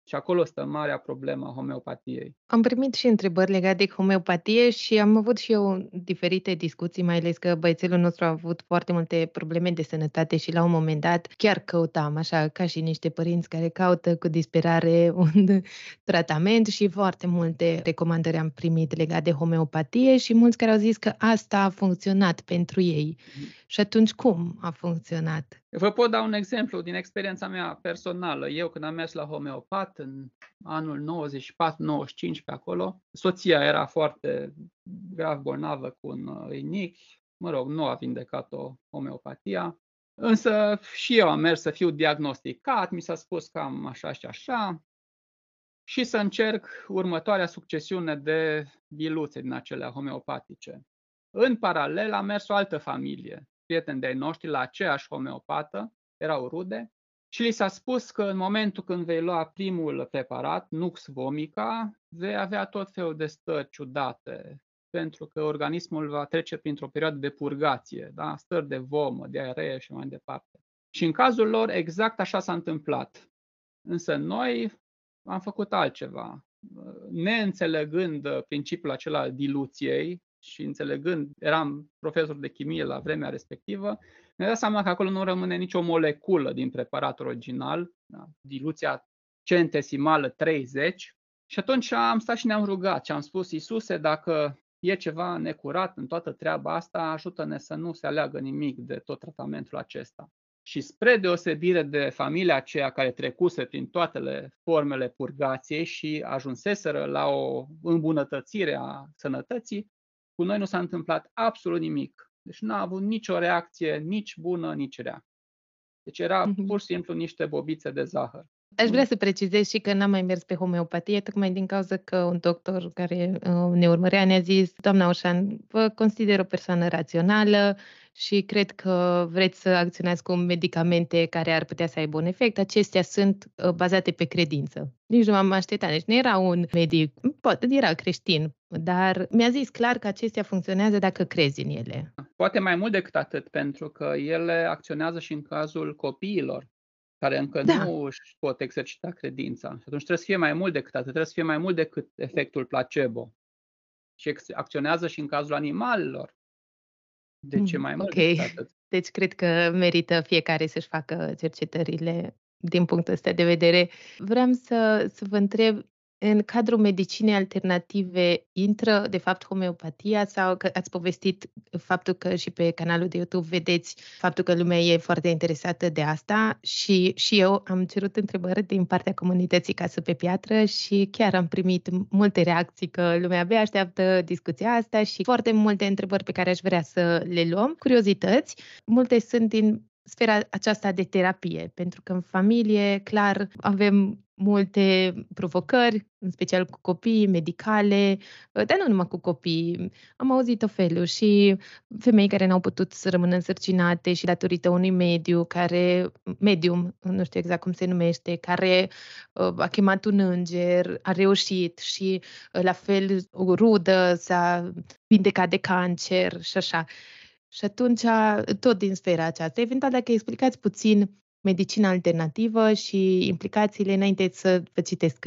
Și acolo stă marea problemă a homeopatiei. Am primit și întrebări legate de homeopatie și am avut și eu diferite discuții, mai ales că băiețelul nostru a avut foarte multe probleme de sănătate și la un moment dat chiar căutam, așa ca și niște părinți care caută cu disperare un tratament și foarte multe recomandări am primit legate de homeopatie și mulți care au zis că asta a funcționat pentru ei. Mm. Și atunci cum a funcționat? Vă pot da un exemplu din experiența mea personală. Eu când am mers la homeopat în anul 94-95 pe acolo, soția era foarte grav bolnavă cu un rinic, mă rog, nu a vindecat-o homeopatia, însă și eu am mers să fiu diagnosticat, mi s-a spus cam așa și așa, și să încerc următoarea succesiune de biluțe din acelea homeopatice. În paralel am mers o altă familie, prieteni de-ai noștri la aceeași homeopată, erau rude, și li s-a spus că în momentul când vei lua primul preparat, Nux vomica, vei avea tot felul de stări ciudate, pentru că organismul va trece printr-o perioadă de purgație, da? stări de vomă, diaree și mai departe. Și în cazul lor exact așa s-a întâmplat. Însă noi am făcut altceva. Neînțelegând principiul acela al diluției, și înțelegând, eram profesor de chimie la vremea respectivă, ne dăm seama că acolo nu rămâne nicio moleculă din preparatul original, da? diluția centesimală 30. Și atunci am stat și ne-am rugat și am spus, Iisuse, dacă e ceva necurat în toată treaba asta, ajută-ne să nu se aleagă nimic de tot tratamentul acesta. Și spre deosebire de familia aceea care trecuse prin toate formele purgației și ajunseseră la o îmbunătățire a sănătății, cu noi nu s-a întâmplat absolut nimic. Deci nu a avut nicio reacție, nici bună, nici rea. Deci era mhm. pur și simplu niște bobițe de zahăr. Aș vrea să precizez și că n-am mai mers pe homeopatie, tocmai din cauza că un doctor care uh, ne urmărea ne-a zis, doamna Oșan, vă consider o persoană rațională și cred că vreți să acționați cu medicamente care ar putea să aibă un efect. Acestea sunt uh, bazate pe credință. Nici nu m-am așteptat, deci nu era un medic, poate era creștin, dar mi-a zis clar că acestea funcționează dacă crezi în ele. Poate mai mult decât atât, pentru că ele acționează și în cazul copiilor care încă da. nu își pot exercita credința. Și atunci trebuie să fie mai mult decât atât, trebuie să fie mai mult decât efectul placebo. Și acționează și în cazul animalelor. De ce mm, mai mult okay. decât atât? Deci cred că merită fiecare să-și facă cercetările din punctul ăsta de vedere. Vreau să, să vă întreb în cadrul medicinei alternative intră, de fapt, homeopatia sau că ați povestit faptul că și pe canalul de YouTube vedeți faptul că lumea e foarte interesată de asta și, și eu am cerut întrebări din partea comunității Casă pe Piatră și chiar am primit multe reacții că lumea abia așteaptă discuția asta și foarte multe întrebări pe care aș vrea să le luăm, curiozități. Multe sunt din sfera aceasta de terapie, pentru că în familie, clar, avem multe provocări, în special cu copii, medicale, dar nu numai cu copii. Am auzit o felul și femei care n-au putut să rămână însărcinate și datorită unui mediu care, medium, nu știu exact cum se numește, care uh, a chemat un înger, a reușit și uh, la fel o rudă s-a vindecat de cancer și așa. Și atunci, tot din sfera aceasta, eventual dacă explicați puțin medicina alternativă și implicațiile înainte să vă citesc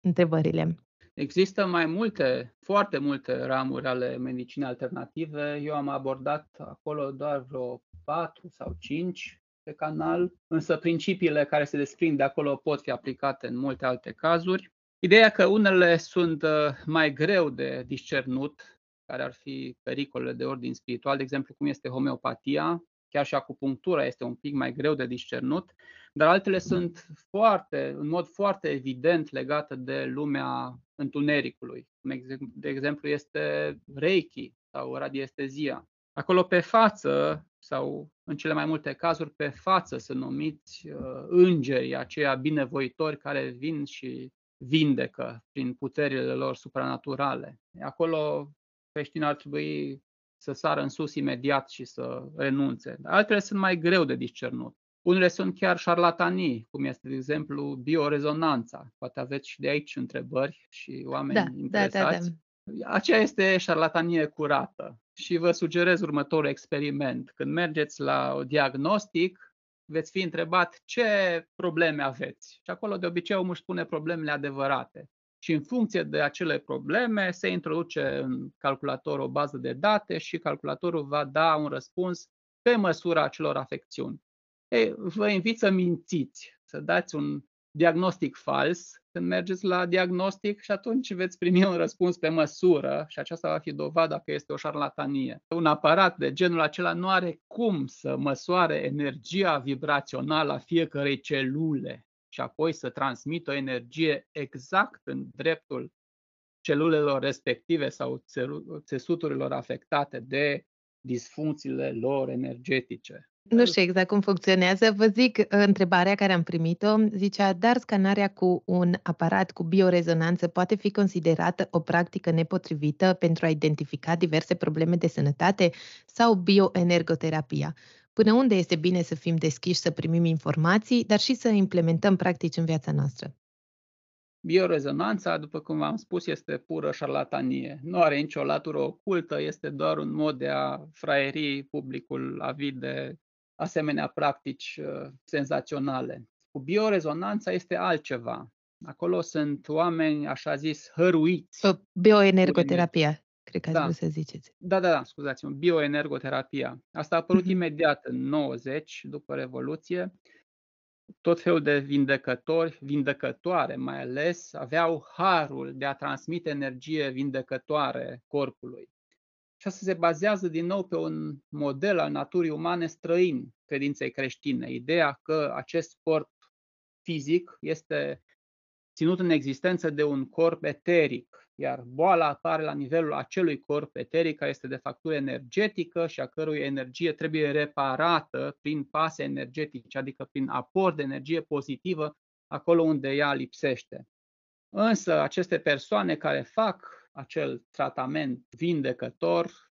întrebările. Există mai multe, foarte multe ramuri ale medicinei alternative. Eu am abordat acolo doar vreo patru sau cinci pe canal, însă principiile care se desprind de acolo pot fi aplicate în multe alte cazuri. Ideea că unele sunt uh, mai greu de discernut, care ar fi pericolele de ordin spiritual, de exemplu cum este homeopatia, chiar și acupunctura este un pic mai greu de discernut, dar altele sunt foarte, în mod foarte evident legate de lumea întunericului. De exemplu este Reiki sau radiestezia. Acolo pe față sau în cele mai multe cazuri pe față să numiți uh, îngerii aceia binevoitori care vin și vindecă prin puterile lor supranaturale. Acolo creștinul ar trebui să sară în sus imediat și să renunțe. Altele sunt mai greu de discernut. Unele sunt chiar șarlatanii, cum este, de exemplu, biorezonanța. Poate aveți și de aici întrebări și oameni da, interesați. Da, da, da. Aceea este șarlatanie curată. Și vă sugerez următorul experiment. Când mergeți la o diagnostic, veți fi întrebat ce probleme aveți. Și acolo de obicei omul își spune problemele adevărate și în funcție de acele probleme se introduce în calculator o bază de date și calculatorul va da un răspuns pe măsura acelor afecțiuni. Ei, vă invit să mințiți, să dați un diagnostic fals când mergeți la diagnostic și atunci veți primi un răspuns pe măsură și aceasta va fi dovada că este o șarlatanie. Un aparat de genul acela nu are cum să măsoare energia vibrațională a fiecărei celule și apoi să transmită o energie exact în dreptul celulelor respective sau țesuturilor afectate de disfuncțiile lor energetice. Nu știu exact cum funcționează. Vă zic uh, întrebarea care am primit-o. Zicea, dar scanarea cu un aparat cu biorezonanță poate fi considerată o practică nepotrivită pentru a identifica diverse probleme de sănătate sau bioenergoterapia? Până unde este bine să fim deschiși să primim informații, dar și să implementăm practici în viața noastră? Biorezonanța, după cum v-am spus, este pură șarlatanie. Nu are nicio latură ocultă, este doar un mod de a fraieri publicul avid de asemenea practici uh, senzaționale. Cu biorezonanța este altceva. Acolo sunt oameni, așa zis, hăruiți. Bioenergoterapia cred că ați da. vrut să ziceți. Da, da, da, scuzați-mă, bioenergoterapia. Asta a apărut uh-huh. imediat în 90, după Revoluție. Tot felul de vindecători, vindecătoare mai ales, aveau harul de a transmite energie vindecătoare corpului. Și asta se bazează din nou pe un model al naturii umane străin credinței creștine. Ideea că acest corp fizic este ținut în existență de un corp eteric, iar boala apare la nivelul acelui corp eteric care este de factură energetică și a cărui energie trebuie reparată prin pase energetice, adică prin aport de energie pozitivă acolo unde ea lipsește. Însă aceste persoane care fac acel tratament vindecător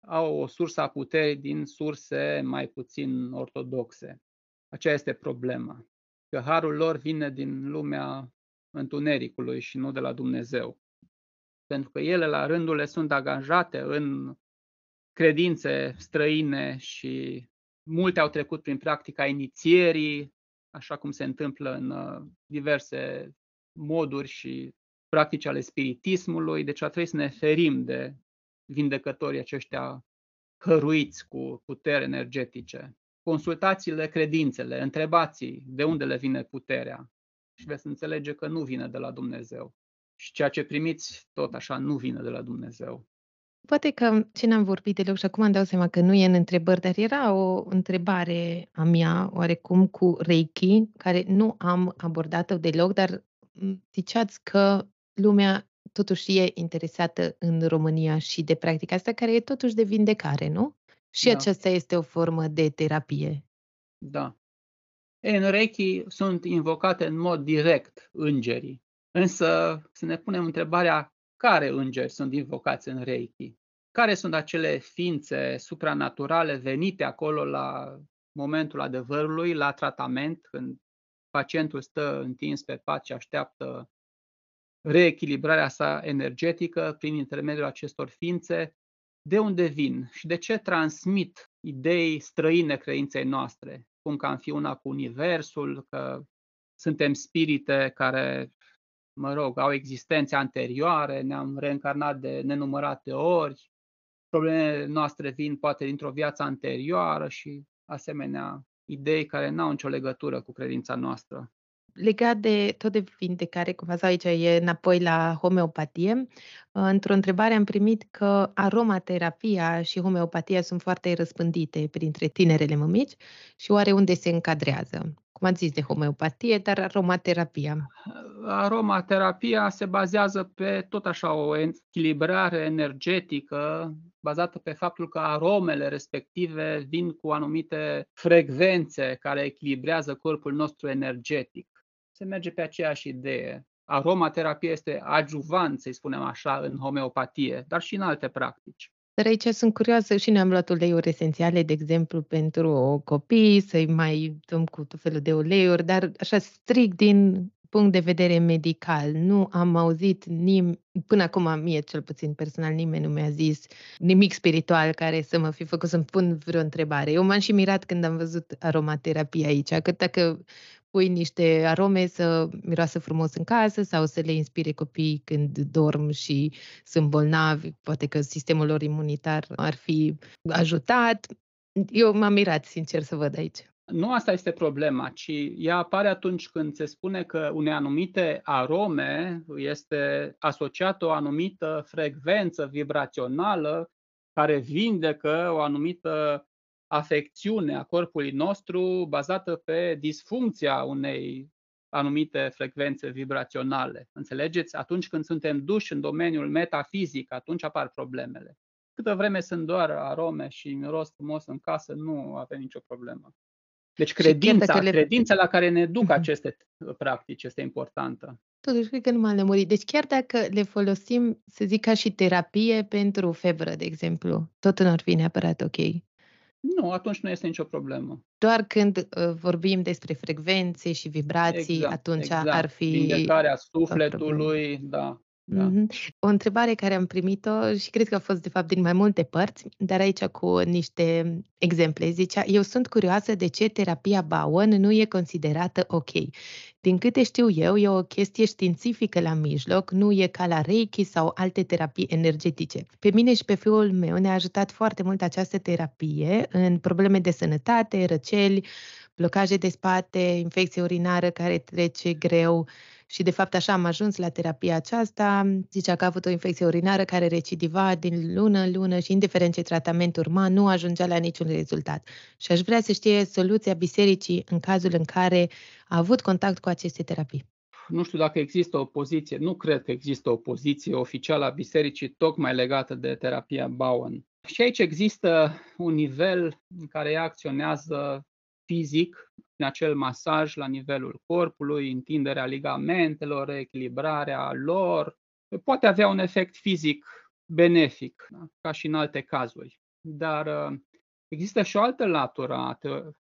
au o sursă a puterii din surse mai puțin ortodoxe. Aceea este problema. Că harul lor vine din lumea întunericului și nu de la Dumnezeu pentru că ele la rândul le sunt angajate în credințe străine și multe au trecut prin practica inițierii, așa cum se întâmplă în uh, diverse moduri și practici ale spiritismului, deci ar trebui să ne ferim de vindecătorii aceștia hăruiți cu putere energetice. Consultați-le credințele, întrebați de unde le vine puterea și veți înțelege că nu vine de la Dumnezeu. Și ceea ce primiți tot așa nu vine de la Dumnezeu. Poate că ce n-am vorbit deloc și acum îmi dau seama că nu e în întrebări, dar era o întrebare a mea, oarecum, cu Reiki, care nu am abordat-o deloc, dar ziceați că lumea totuși e interesată în România și de practica asta, care e totuși de vindecare, nu? Și Da. aceasta este o formă de terapie. Da. Ei, în Reiki sunt invocate în mod direct îngerii. Însă să ne punem întrebarea care îngeri sunt invocați în Reiki? Care sunt acele ființe supranaturale venite acolo la momentul adevărului, la tratament, când pacientul stă întins pe pat și așteaptă reechilibrarea sa energetică prin intermediul acestor ființe? De unde vin și de ce transmit idei străine credinței noastre? Cum că am fi una cu Universul, că suntem spirite care, mă rog, au existențe anterioare, ne-am reîncarnat de nenumărate ori, problemele noastre vin poate dintr-o viață anterioară și asemenea idei care nu au nicio legătură cu credința noastră. Legat de tot de vindecare, cum v aici e înapoi la homeopatie, într-o întrebare am primit că aromaterapia și homeopatia sunt foarte răspândite printre tinerele mămici și oare unde se încadrează? Cum ați zis de homeopatie, dar aromaterapia. Aromaterapia se bazează pe tot așa o echilibrare energetică bazată pe faptul că aromele respective vin cu anumite frecvențe care echilibrează corpul nostru energetic. Se merge pe aceeași idee. Aromaterapia este adjuvant, să-i spunem așa, în homeopatie, dar și în alte practici. Dar aici sunt curioasă și ne-am luat uleiuri esențiale, de exemplu, pentru copii, să-i mai dăm cu tot felul de uleiuri, dar așa strict din punct de vedere medical. Nu am auzit nim- până acum mie cel puțin personal nimeni nu mi-a zis nimic spiritual care să mă fi făcut să-mi pun vreo întrebare. Eu m-am și mirat când am văzut aromaterapia aici, că dacă pui niște arome să miroasă frumos în casă sau să le inspire copiii când dorm și sunt bolnavi, poate că sistemul lor imunitar ar fi ajutat. Eu m-am mirat, sincer, să văd aici. Nu asta este problema, ci ea apare atunci când se spune că unei anumite arome este asociată o anumită frecvență vibrațională care vindecă o anumită afecțiune a corpului nostru bazată pe disfuncția unei anumite frecvențe vibraționale. Înțelegeți? Atunci când suntem duși în domeniul metafizic, atunci apar problemele. Câtă vreme sunt doar arome și miros frumos în casă, nu avem nicio problemă. Deci credința, le... credința la care ne duc aceste practici este importantă. Totuși, cred că nu m-am lămurit. Deci chiar dacă le folosim, să zic, ca și terapie pentru febră, de exemplu, tot nu ar fi neapărat ok. Nu, atunci nu este nicio problemă. Doar când uh, vorbim despre frecvențe și vibrații, exact, atunci exact. ar fi... Vindecarea sufletului, da. Da. Mm-hmm. O întrebare care am primit-o și cred că a fost de fapt din mai multe părți, dar aici cu niște exemple. Zicea, eu sunt curioasă de ce terapia Bowen nu e considerată ok. Din câte știu eu, e o chestie științifică la mijloc, nu e ca la Reiki sau alte terapii energetice. Pe mine și pe fiul meu ne-a ajutat foarte mult această terapie în probleme de sănătate, răceli, blocaje de spate, infecție urinară care trece greu, și de fapt așa am ajuns la terapia aceasta. Zicea că a avut o infecție urinară care recidiva din lună în lună și indiferent ce tratament urma, nu ajungea la niciun rezultat. Și aș vrea să știe soluția bisericii în cazul în care a avut contact cu aceste terapii. Nu știu dacă există o poziție, nu cred că există o poziție oficială a bisericii tocmai legată de terapia Bowen. Și aici există un nivel în care ea acționează fizic, în acel masaj la nivelul corpului, întinderea ligamentelor, echilibrarea lor, poate avea un efect fizic benefic, da? ca și în alte cazuri. Dar uh, există și o altă latură a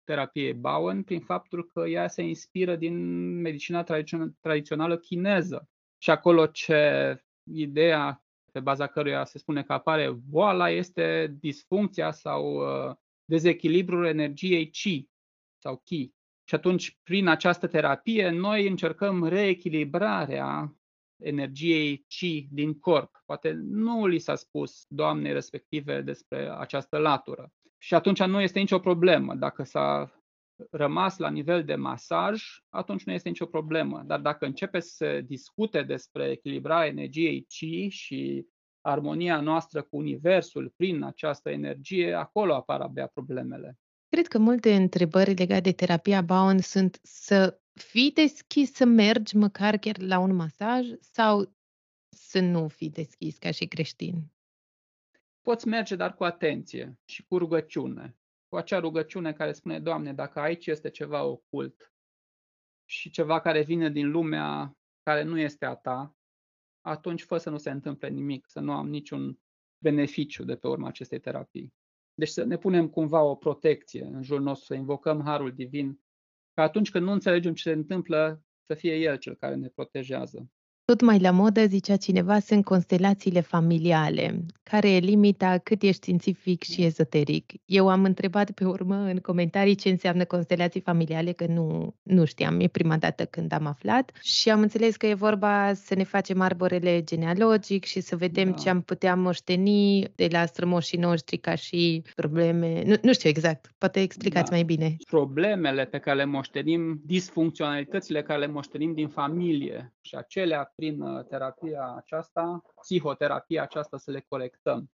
terapiei Bowen prin faptul că ea se inspiră din medicina tradițională chineză. Și acolo ce ideea pe baza căruia se spune că apare boala este disfuncția sau uh, dezechilibrul energiei Qi, sau chi. Și atunci, prin această terapie, noi încercăm reechilibrarea energiei chi din corp. Poate nu li s-a spus doamnei respective despre această latură. Și atunci nu este nicio problemă dacă s-a rămas la nivel de masaj, atunci nu este nicio problemă. Dar dacă începe să discute despre echilibrarea energiei Qi și armonia noastră cu Universul prin această energie, acolo apar abia problemele. Cred că multe întrebări legate de terapia Bowen sunt să fii deschis să mergi măcar chiar la un masaj sau să nu fii deschis ca și creștin? Poți merge, dar cu atenție și cu rugăciune. Cu acea rugăciune care spune, Doamne, dacă aici este ceva ocult și ceva care vine din lumea care nu este a Ta, atunci fă să nu se întâmple nimic, să nu am niciun beneficiu de pe urma acestei terapii. Deci să ne punem cumva o protecție în jurul nostru, să invocăm Harul Divin, ca atunci când nu înțelegem ce se întâmplă, să fie El cel care ne protejează. Tot mai la modă, zicea cineva, sunt constelațiile familiale. Care e limita cât ești științific și ezoteric? Eu am întrebat pe urmă în comentarii ce înseamnă constelații familiale, că nu, nu știam, e prima dată când am aflat și am înțeles că e vorba să ne facem arborele genealogic și să vedem da. ce am putea moșteni de la strămoșii noștri ca și probleme. Nu, nu știu exact, poate explicați da. mai bine. Problemele pe care le moștenim, disfuncționalitățile care le moștenim din familie și acelea prin uh, terapia aceasta, psihoterapia aceasta, să le corectăm.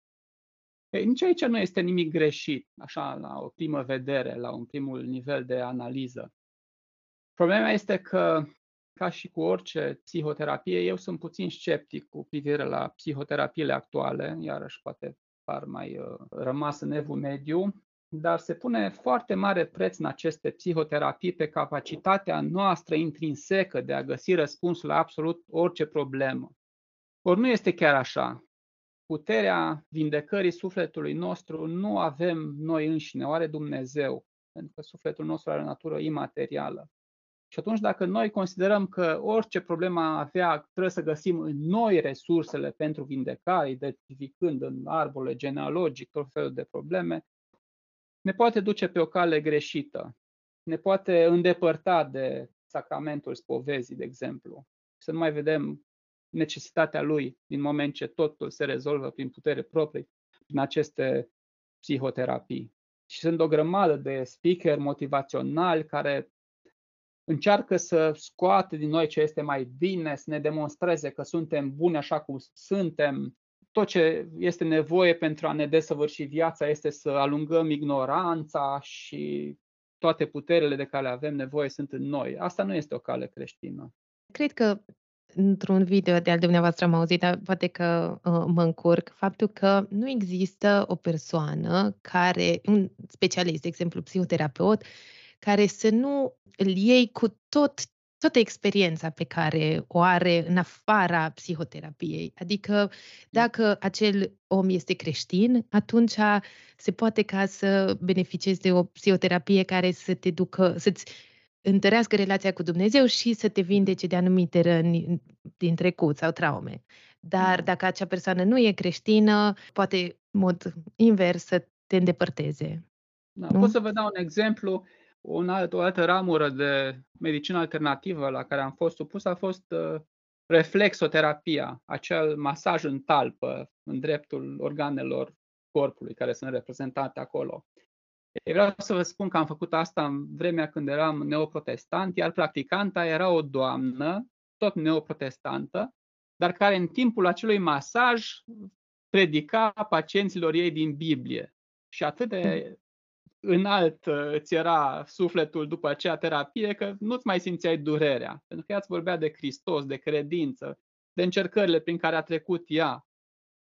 Ei, nici aici nu este nimic greșit, așa, la o primă vedere, la un primul nivel de analiză. Problema este că, ca și cu orice psihoterapie, eu sunt puțin sceptic cu privire la psihoterapiile actuale, iarăși poate par mai uh, rămas în evul mediu, dar se pune foarte mare preț în aceste psihoterapii pe capacitatea noastră intrinsecă de a găsi răspunsul la absolut orice problemă. Ori nu este chiar așa. Puterea vindecării sufletului nostru nu avem noi înșine, o are Dumnezeu, pentru că sufletul nostru are o natură imaterială. Și atunci, dacă noi considerăm că orice problemă avea, trebuie să găsim în noi resursele pentru vindecare, identificând în arbole genealogic tot felul de probleme, ne poate duce pe o cale greșită, ne poate îndepărta de sacramentul spovezii, de exemplu, să nu mai vedem necesitatea lui din moment ce totul se rezolvă prin putere proprie, prin aceste psihoterapii. Și sunt o grămadă de speaker motivaționali care încearcă să scoate din noi ce este mai bine, să ne demonstreze că suntem buni așa cum suntem, tot ce este nevoie pentru a ne desăvârși viața este să alungăm ignoranța și toate puterile de care avem nevoie sunt în noi. Asta nu este o cale creștină. Cred că într-un video de al dumneavoastră am auzit, dar poate că uh, mă încurc, faptul că nu există o persoană care, un specialist, de exemplu psihoterapeut, care să nu îl iei cu tot toată experiența pe care o are în afara psihoterapiei. Adică dacă acel om este creștin, atunci se poate ca să beneficiezi de o psihoterapie care să te ducă, să-ți întărească relația cu Dumnezeu și să te vindece de anumite răni din trecut sau traume. Dar da. dacă acea persoană nu e creștină, poate în mod invers să te îndepărteze. Da, pot să vă dau un exemplu un alt, o altă ramură de medicină alternativă la care am fost supus a fost uh, reflexoterapia, acel masaj în talpă în dreptul organelor corpului care sunt reprezentate acolo. Eu vreau să vă spun că am făcut asta în vremea când eram neoprotestant, iar practicanta era o doamnă, tot neoprotestantă, dar care în timpul acelui masaj predica pacienților ei din Biblie. Și atât de înalt uh, îți era sufletul după acea terapie că nu-ți mai simțeai durerea. Pentru că ea îți vorbea de Hristos, de credință, de încercările prin care a trecut ea.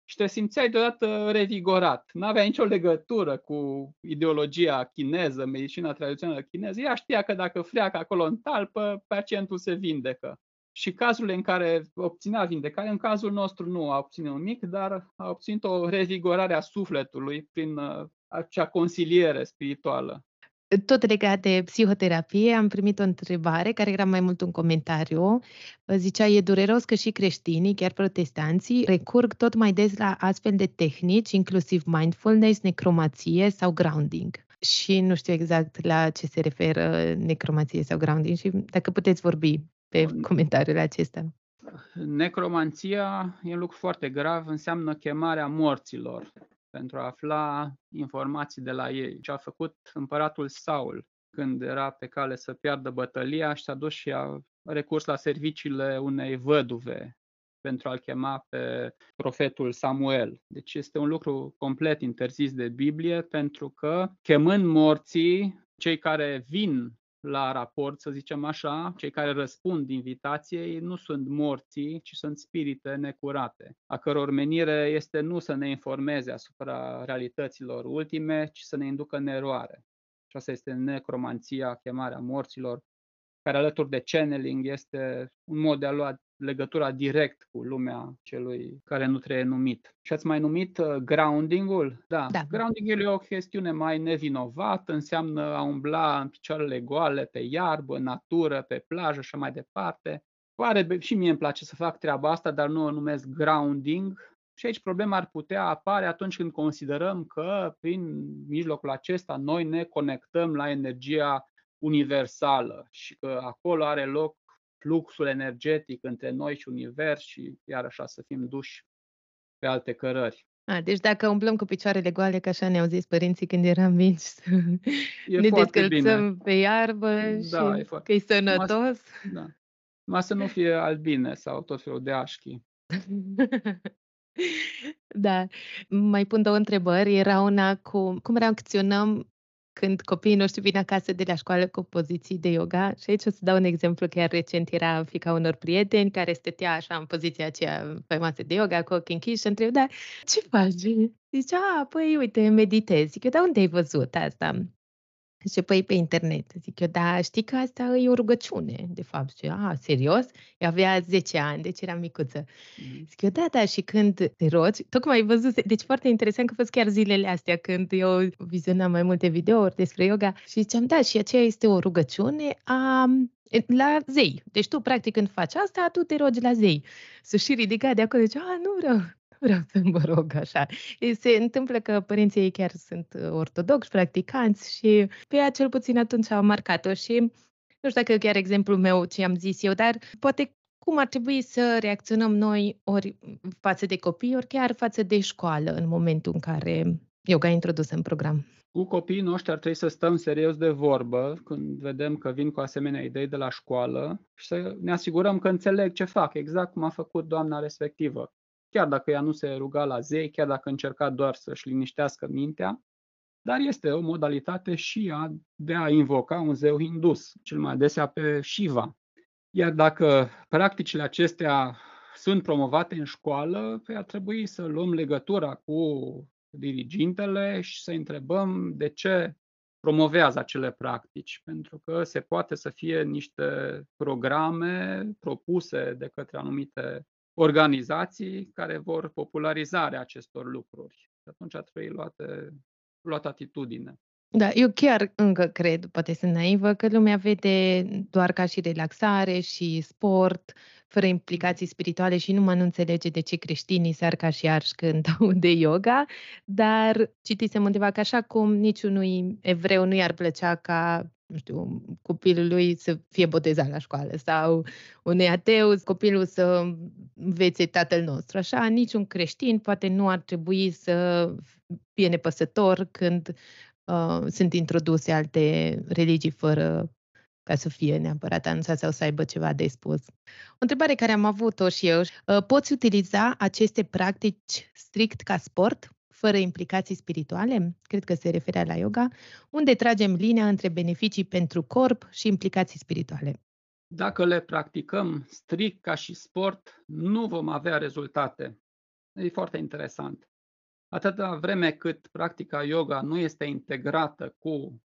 Și te simțeai deodată revigorat. Nu avea nicio legătură cu ideologia chineză, medicina tradițională chineză. Ea știa că dacă freacă acolo în talpă, pacientul se vindecă. Și cazurile în care obținea vindecare, în cazul nostru nu a obținut nimic, dar a obținut o revigorare a sufletului prin uh, acea consiliere spirituală. Tot legat de psihoterapie, am primit o întrebare care era mai mult un comentariu. Zicea, e dureros că și creștinii, chiar protestanții, recurg tot mai des la astfel de tehnici, inclusiv mindfulness, necromație sau grounding. Și nu știu exact la ce se referă necromație sau grounding și dacă puteți vorbi pe comentariul acesta. Necromanția e un lucru foarte grav, înseamnă chemarea morților pentru a afla informații de la ei. Ce a făcut împăratul Saul când era pe cale să piardă bătălia și s-a dus și a recurs la serviciile unei văduve pentru a-l chema pe profetul Samuel. Deci este un lucru complet interzis de Biblie pentru că chemând morții, cei care vin la raport, să zicem așa, cei care răspund invitației nu sunt morții, ci sunt spirite necurate, a căror menire este nu să ne informeze asupra realităților ultime, ci să ne inducă în eroare. Și asta este necromanția, chemarea morților, care alături de channeling este un mod de a lua legătura direct cu lumea celui care nu trebuie numit. Și ați mai numit uh, grounding-ul? Da. Da. Grounding-ul e o chestiune mai nevinovată, înseamnă a umbla în picioarele goale pe iarbă, în natură, pe plajă și mai departe. Pare, și mie îmi place să fac treaba asta, dar nu o numesc grounding. Și aici problema ar putea apare atunci când considerăm că prin mijlocul acesta noi ne conectăm la energia universală și că acolo are loc fluxul energetic între noi și univers și iar așa să fim duși pe alte cărări. A, deci dacă umblăm cu picioarele goale, ca așa ne-au zis părinții când eram mici, să E ne foarte descălțăm bine. pe iarbă Da, și e foarte- că e sănătos. Da. Numai să nu fie albine sau tot felul de așchi. Da. Mai pun două întrebări. Era una cu cum reacționăm când copiii noștri vin acasă de la școală cu poziții de yoga. Și aici o să dau un exemplu. Chiar recent era fica unor prieteni care stătea așa în poziția aceea pe masă de yoga cu ochii închiși și întreb, da, ce faci? Zice, a, păi uite, meditez. Zic eu, dar unde ai văzut asta? Zice, păi pe internet. Zic eu, da, știi că asta e o rugăciune, de fapt. Zice, a, serios? Eu avea 10 ani, deci eram micuță. Mhm. Zic eu, da, da, și când te rogi, tocmai ai văzut, deci foarte interesant că a fost chiar zilele astea când eu vizionam mai multe videouri despre yoga și ziceam, da, și aceea este o rugăciune a, la zei. Deci tu, practic, când faci asta, tu te rogi la zei. Să și ridica de acolo, zice, a, nu vreau, nu vreau să mă rog așa. E, Se întâmplă că părinții ei chiar sunt uh, ortodoxi, practicanți și pe ea cel puțin atunci au marcat-o și nu știu dacă e chiar exemplul meu ce am zis eu, dar poate cum ar trebui să reacționăm noi ori față de copii, ori chiar față de școală în momentul în care yoga e introdusă în program. Cu copiii noștri ar trebui să stăm serios de vorbă când vedem că vin cu asemenea idei de la școală și să ne asigurăm că înțeleg ce fac, exact cum a făcut doamna respectivă. Chiar dacă ea nu se ruga la zei, chiar dacă încerca doar să-și liniștească mintea, dar este o modalitate și a, de a invoca un zeu hindus, cel mai adesea pe Shiva. Iar dacă practicile acestea sunt promovate în școală, păi ar trebui să luăm legătura cu dirigintele și să întrebăm de ce promovează acele practici, pentru că se poate să fie niște programe propuse de către anumite organizații care vor popularizarea acestor lucruri. Și atunci ar trebui luate, luat atitudine. Da, eu chiar încă cred, poate sunt naivă, că lumea vede doar ca și relaxare și sport, fără implicații spirituale și nu mă nu înțelege de ce creștinii sar ca și arși când aud de yoga, dar citisem undeva că așa cum niciunui evreu nu i-ar plăcea ca nu știu, copilul lui să fie botezat la școală sau unui ateu, copilul să învețe tatăl nostru. Așa, niciun creștin poate nu ar trebui să fie nepăsător când uh, sunt introduse alte religii fără ca să fie neapărat anunțat sau să aibă ceva de spus. O întrebare care am avut-o și eu. Uh, poți utiliza aceste practici strict ca sport, fără implicații spirituale? Cred că se referea la yoga. Unde tragem linia între beneficii pentru corp și implicații spirituale? Dacă le practicăm strict ca și sport, nu vom avea rezultate. E foarte interesant. Atâta vreme cât practica yoga nu este integrată cu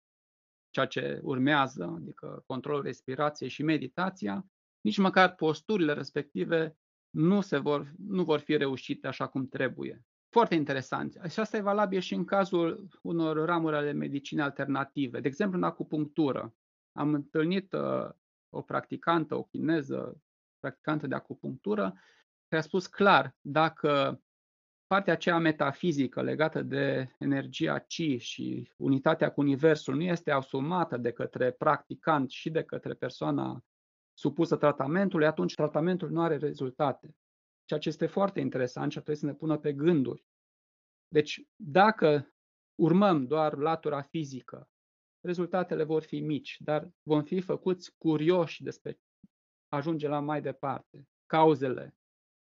ceea ce urmează, adică controlul respirației și meditația, nici măcar posturile respective nu, se vor, nu vor fi reușite așa cum trebuie. Foarte interesant. Și asta e valabil și în cazul unor ramuri ale medicinei alternative. De exemplu, în acupunctură. Am întâlnit uh, o practicantă, o chineză, practicantă de acupunctură, care a spus clar, dacă partea aceea metafizică legată de energia chi și unitatea cu Universul nu este asumată de către practicant și de către persoana supusă tratamentului, atunci tratamentul nu are rezultate. Ceea ce este foarte interesant și ar trebui să ne pună pe gânduri. Deci, dacă urmăm doar latura fizică rezultatele vor fi mici, dar vom fi făcuți curioși despre ajunge la mai departe, cauzele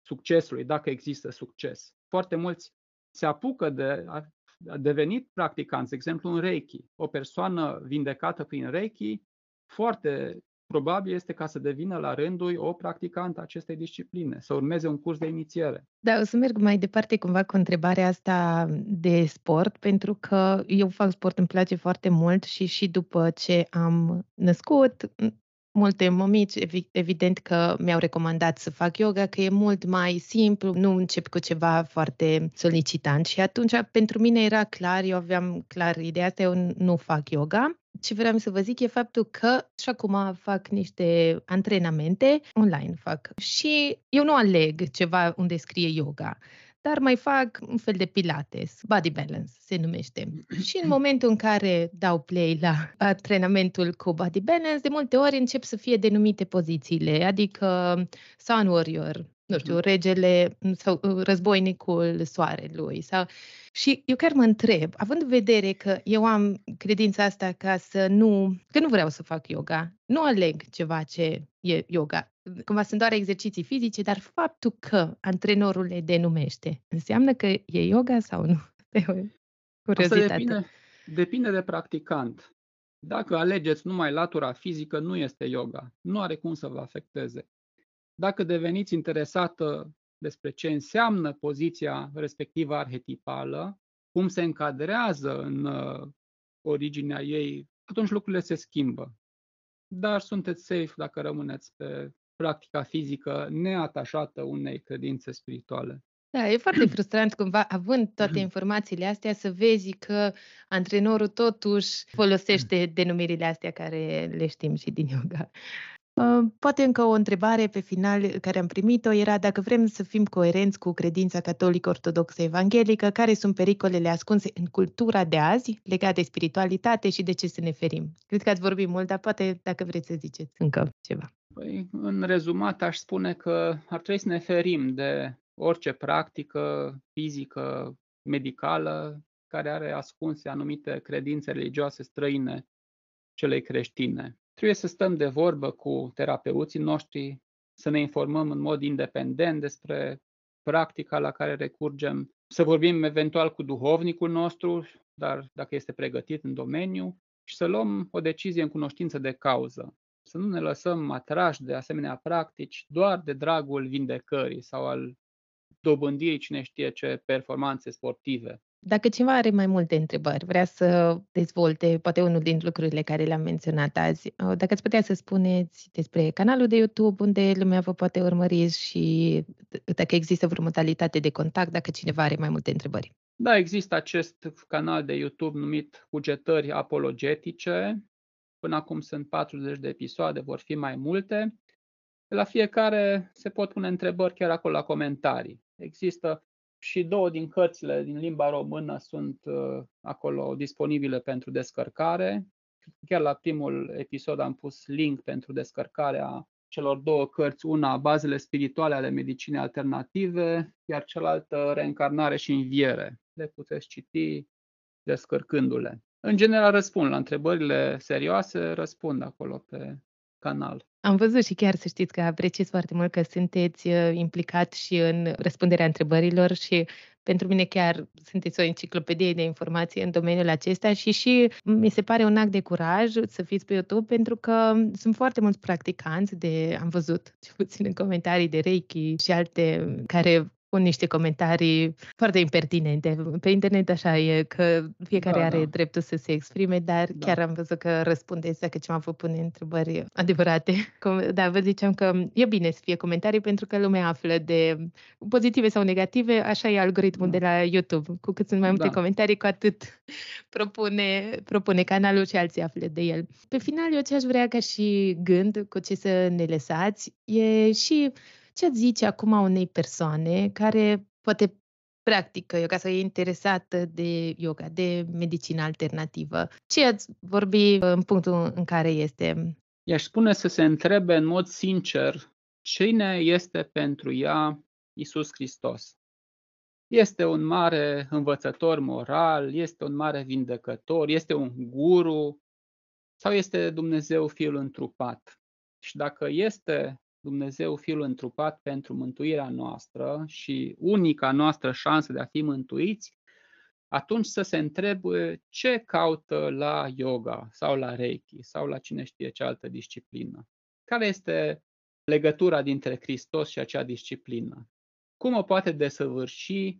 succesului, dacă există succes. Foarte mulți se apucă de a devenit practicanți, de exemplu în Reiki. O persoană vindecată prin Reiki, foarte probabil este ca să devină la rândul o practicantă acestei discipline, să urmeze un curs de inițiere. Da, o să merg mai departe cumva cu întrebarea asta de sport, pentru că eu fac sport, îmi place foarte mult și și după ce am născut, multe mămici, evident că mi-au recomandat să fac yoga, că e mult mai simplu, nu încep cu ceva foarte solicitant. Și atunci, pentru mine era clar, eu aveam clar ideea asta, eu nu fac yoga. Ce vreau să vă zic e faptul că și acum fac niște antrenamente online fac și eu nu aleg ceva unde scrie yoga dar mai fac un fel de pilates, body balance se numește. Și în momentul în care dau play la antrenamentul cu body balance, de multe ori încep să fie denumite pozițiile, adică sun warrior, nu știu, mhm. regele sau uh, războinicul soarelui. Sau... Și eu chiar mă întreb, având în vedere că eu am credința asta ca să nu, că nu vreau să fac yoga, nu aleg ceva ce e yoga. Cumva sunt doar exerciții fizice, dar faptul că antrenorul le denumește, înseamnă că e yoga sau nu? Pe curiozitate. Asta depinde, depinde de practicant. Dacă alegeți numai latura fizică, nu este yoga. Nu are cum să vă afecteze. Dacă deveniți interesată despre ce înseamnă poziția respectivă arhetipală, cum se încadrează în uh, originea ei, atunci lucrurile se schimbă. Dar sunteți safe dacă rămâneți pe practica fizică neatașată unei credințe spirituale. Da, e foarte frustrant cumva, având toate informațiile astea, să vezi că antrenorul totuși folosește denumirile astea care le știm și din yoga. Poate încă o întrebare pe final care am primit-o era dacă vrem să fim coerenți cu credința catolică ortodoxă evanghelică, care sunt pericolele ascunse în cultura de azi legate de spiritualitate și de ce să ne ferim. Cred că ați vorbit mult, dar poate dacă vreți să ziceți încă ceva. Păi, în rezumat, aș spune că ar trebui să ne ferim de orice practică fizică, medicală, care are ascunse anumite credințe religioase străine celei creștine. Trebuie să stăm de vorbă cu terapeuții noștri, să ne informăm în mod independent despre practica la care recurgem, să vorbim eventual cu duhovnicul nostru, dar dacă este pregătit în domeniu, și să luăm o decizie în cunoștință de cauză. Să nu ne lăsăm atrași de asemenea practici doar de dragul vindecării sau al dobândirii cine știe ce performanțe sportive. Dacă cineva are mai multe întrebări, vrea să dezvolte poate unul din lucrurile care le-am menționat azi, uh, dacă ați putea să spuneți despre canalul de YouTube unde lumea vă poate urmări și dacă există vreo modalitate de contact, dacă cineva are mai multe întrebări. Da, există acest canal de YouTube numit Cugetări Apologetice. Până acum sunt 40 de episoade, vor fi mai multe. La fiecare se pot pune întrebări chiar acolo la comentarii. Există și două din cărțile din limba română sunt uh, acolo disponibile pentru descărcare. Chiar la primul episod am pus link pentru descărcarea celor două cărți, una Bazele spirituale ale medicinei alternative, iar cealaltă Reîncarnare și înviere. Le puteți citi descărcându-le. În general răspund la întrebările serioase, răspund acolo pe canal. Am văzut și chiar să știți că apreciez foarte mult că sunteți uh, implicat și în răspunderea întrebărilor și pentru mine chiar sunteți o enciclopedie de informații în domeniul acesta și și mi se pare un act de curaj să fiți pe YouTube pentru că sunt foarte mulți practicanți de, am văzut, ce puțin în comentarii de Reiki și alte care pun niște comentarii foarte impertinente. Pe internet așa e, că fiecare da, are da. dreptul să se exprime, dar da. chiar am văzut că răspundeți dacă cineva vă pune întrebări adevărate. Da, vă ziceam că e bine să fie comentarii pentru că lumea află de pozitive sau negative, așa e algoritmul da. de la YouTube. Cu cât sunt mai multe da. comentarii, cu atât propune, propune canalul și alții află de el. Pe final, eu ce aș vrea ca și gând cu ce să ne lăsați e și ce zice acum unei persoane care poate practică yoga sau e interesată de yoga, de medicină alternativă? Ce ați vorbi în punctul în care este? I-aș spune să se întrebe în mod sincer cine este pentru ea Isus Hristos. Este un mare învățător moral, este un mare vindecător, este un guru, Sau este Dumnezeu Fiul întrupat? Și dacă este Dumnezeu Fiul întrupat pentru mântuirea noastră și unica noastră șansă de a fi mântuiți, atunci să se întrebe ce caută la yoga sau la reiki sau la cine știe ce altă disciplină. Care este legătura dintre Hristos și acea disciplină? Cum o poate desăvârși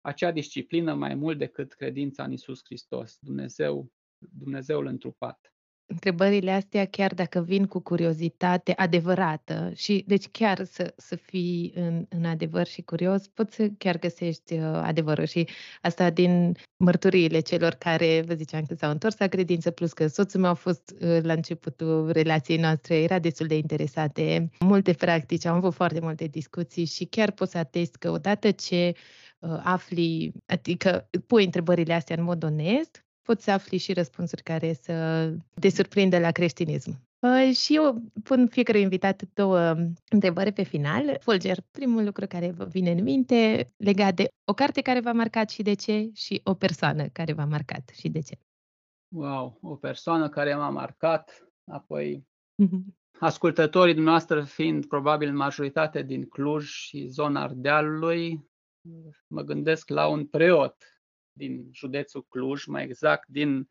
acea disciplină mai mult decât credința în Isus Hristos, Dumnezeu, Dumnezeul întrupat? Întrebările astea, chiar dacă vin cu curiozitate adevărată și deci chiar să, să fii în, în adevăr și curios, poți să chiar găsești uh, adevărul și asta din mărturiile celor care, vă ziceam că s-au întors la credință, plus că soțul meu a fost uh, la începutul relației noastre, era destul de interesate, multe practici, am avut foarte multe discuții și chiar pot să atest că odată ce uh, afli, adică pui întrebările astea în mod onest, poți să afli și răspunsuri care să te surprindă la creștinism. Uh, și eu pun fiecare invitat două întrebări pe final. Folger, primul lucru care vă vine în minte legat de o carte care v-a marcat și de ce și o persoană care v-a marcat și de ce. Wow, o persoană care m-a marcat, apoi ascultătorii dumneavoastră fiind probabil majoritate din Cluj și zona Ardealului, mă gândesc la un preot din județul Cluj, mai exact din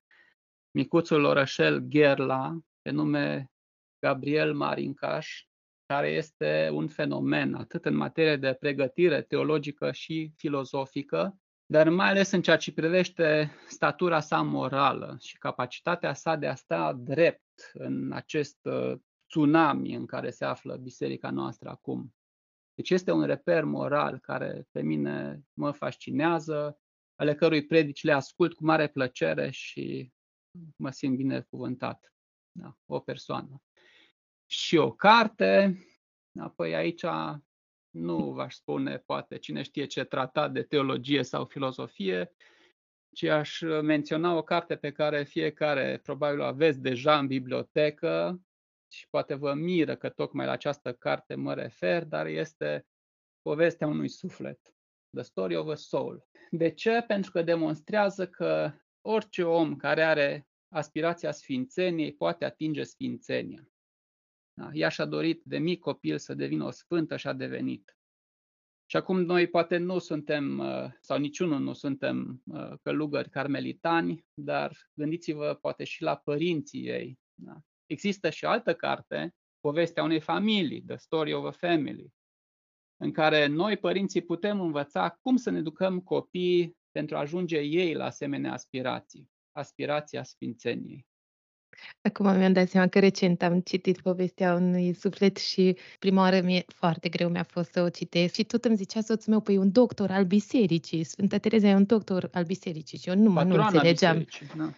micuțul orășel Gherla, pe nume Gabriel Marincaș, care este un fenomen atât în materie de pregătire teologică și filozofică, dar mai ales în ceea ce privește statura sa morală și capacitatea sa de a sta drept în acest uh, tsunami în care se află biserica noastră acum. Deci este un reper moral care pe mine mă fascinează, ale cărui predici le ascult cu mare plăcere și mă simt binecuvântat. Da, o persoană. Și o carte, apoi aici nu v-aș spune, poate, cine știe ce tratat de teologie sau filozofie, ci aș menționa o carte pe care fiecare probabil o aveți deja în bibliotecă și poate vă miră că tocmai la această carte mă refer, dar este povestea unui suflet. The Story of a Soul. De ce? Pentru că demonstrează că orice om care are aspirația sfințeniei poate atinge sfințenia. Da? Ea și-a dorit de mic copil să devină o sfântă și a devenit. Și acum noi poate nu suntem, uh, sau niciunul nu suntem uh, călugări carmelitani, dar gândiți-vă poate și la părinții ei. Da? Există și altă carte, povestea unei familii, The Story of a Family, în care noi, părinții, putem învăța cum să ne educăm copiii pentru a ajunge ei la asemenea aspirații, aspirația sfințeniei. Acum mi-am dat seama că recent am citit povestea unui suflet și prima oară mi-e foarte greu mi-a fost să o citesc și tot îmi zicea soțul meu, păi un doctor al bisericii, Sfânta Tereza e un doctor al bisericii și eu nu, mă, nu înțelegeam. Da.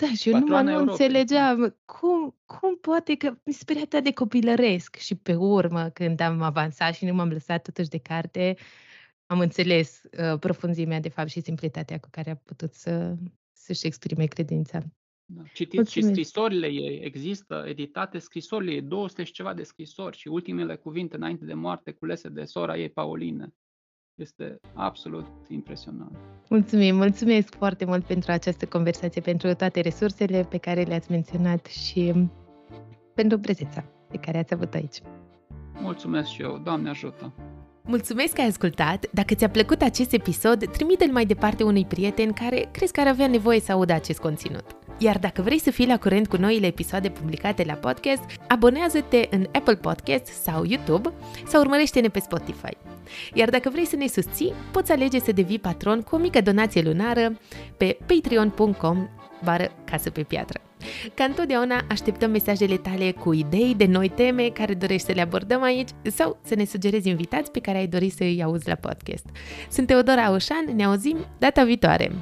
Da, și eu nu nu înțelegeam cum, cum poate că mi se părea atât de copilăresc și pe urmă, când am avansat și nu m-am lăsat totuși de carte, am înțeles uh, profunzimea de fapt și simplitatea cu care a putut să, să-și exprime credința. Da. Citiți Mulțumesc. și scrisorile ei, există editate scrisorile ei, 200 și ceva de scrisori și ultimele cuvinte înainte de moarte culese de sora ei, Pauline. Este absolut impresionant. Mulțumim, mulțumesc foarte mult pentru această conversație, pentru toate resursele pe care le-ați menționat și pentru prezența pe care ați avut aici. Mulțumesc și eu, Doamne ajută! Mulțumesc că ai ascultat! Dacă ți-a plăcut acest episod, trimite-l mai departe unui prieten care crezi că ar avea nevoie să audă acest conținut. Iar dacă vrei să fii la curent cu noile episoade publicate la podcast, abonează-te în Apple Podcast sau YouTube sau urmărește-ne pe Spotify. Iar dacă vrei să ne susții, poți alege să devii patron cu o mică donație lunară pe patreon.com bară casă pe piatră. Ca întotdeauna, așteptăm mesajele tale cu idei de noi teme care dorești să le abordăm aici sau să ne sugerezi invitați pe care ai dori să îi auzi la podcast. Sunt Teodora Aușan, ne auzim data viitoare!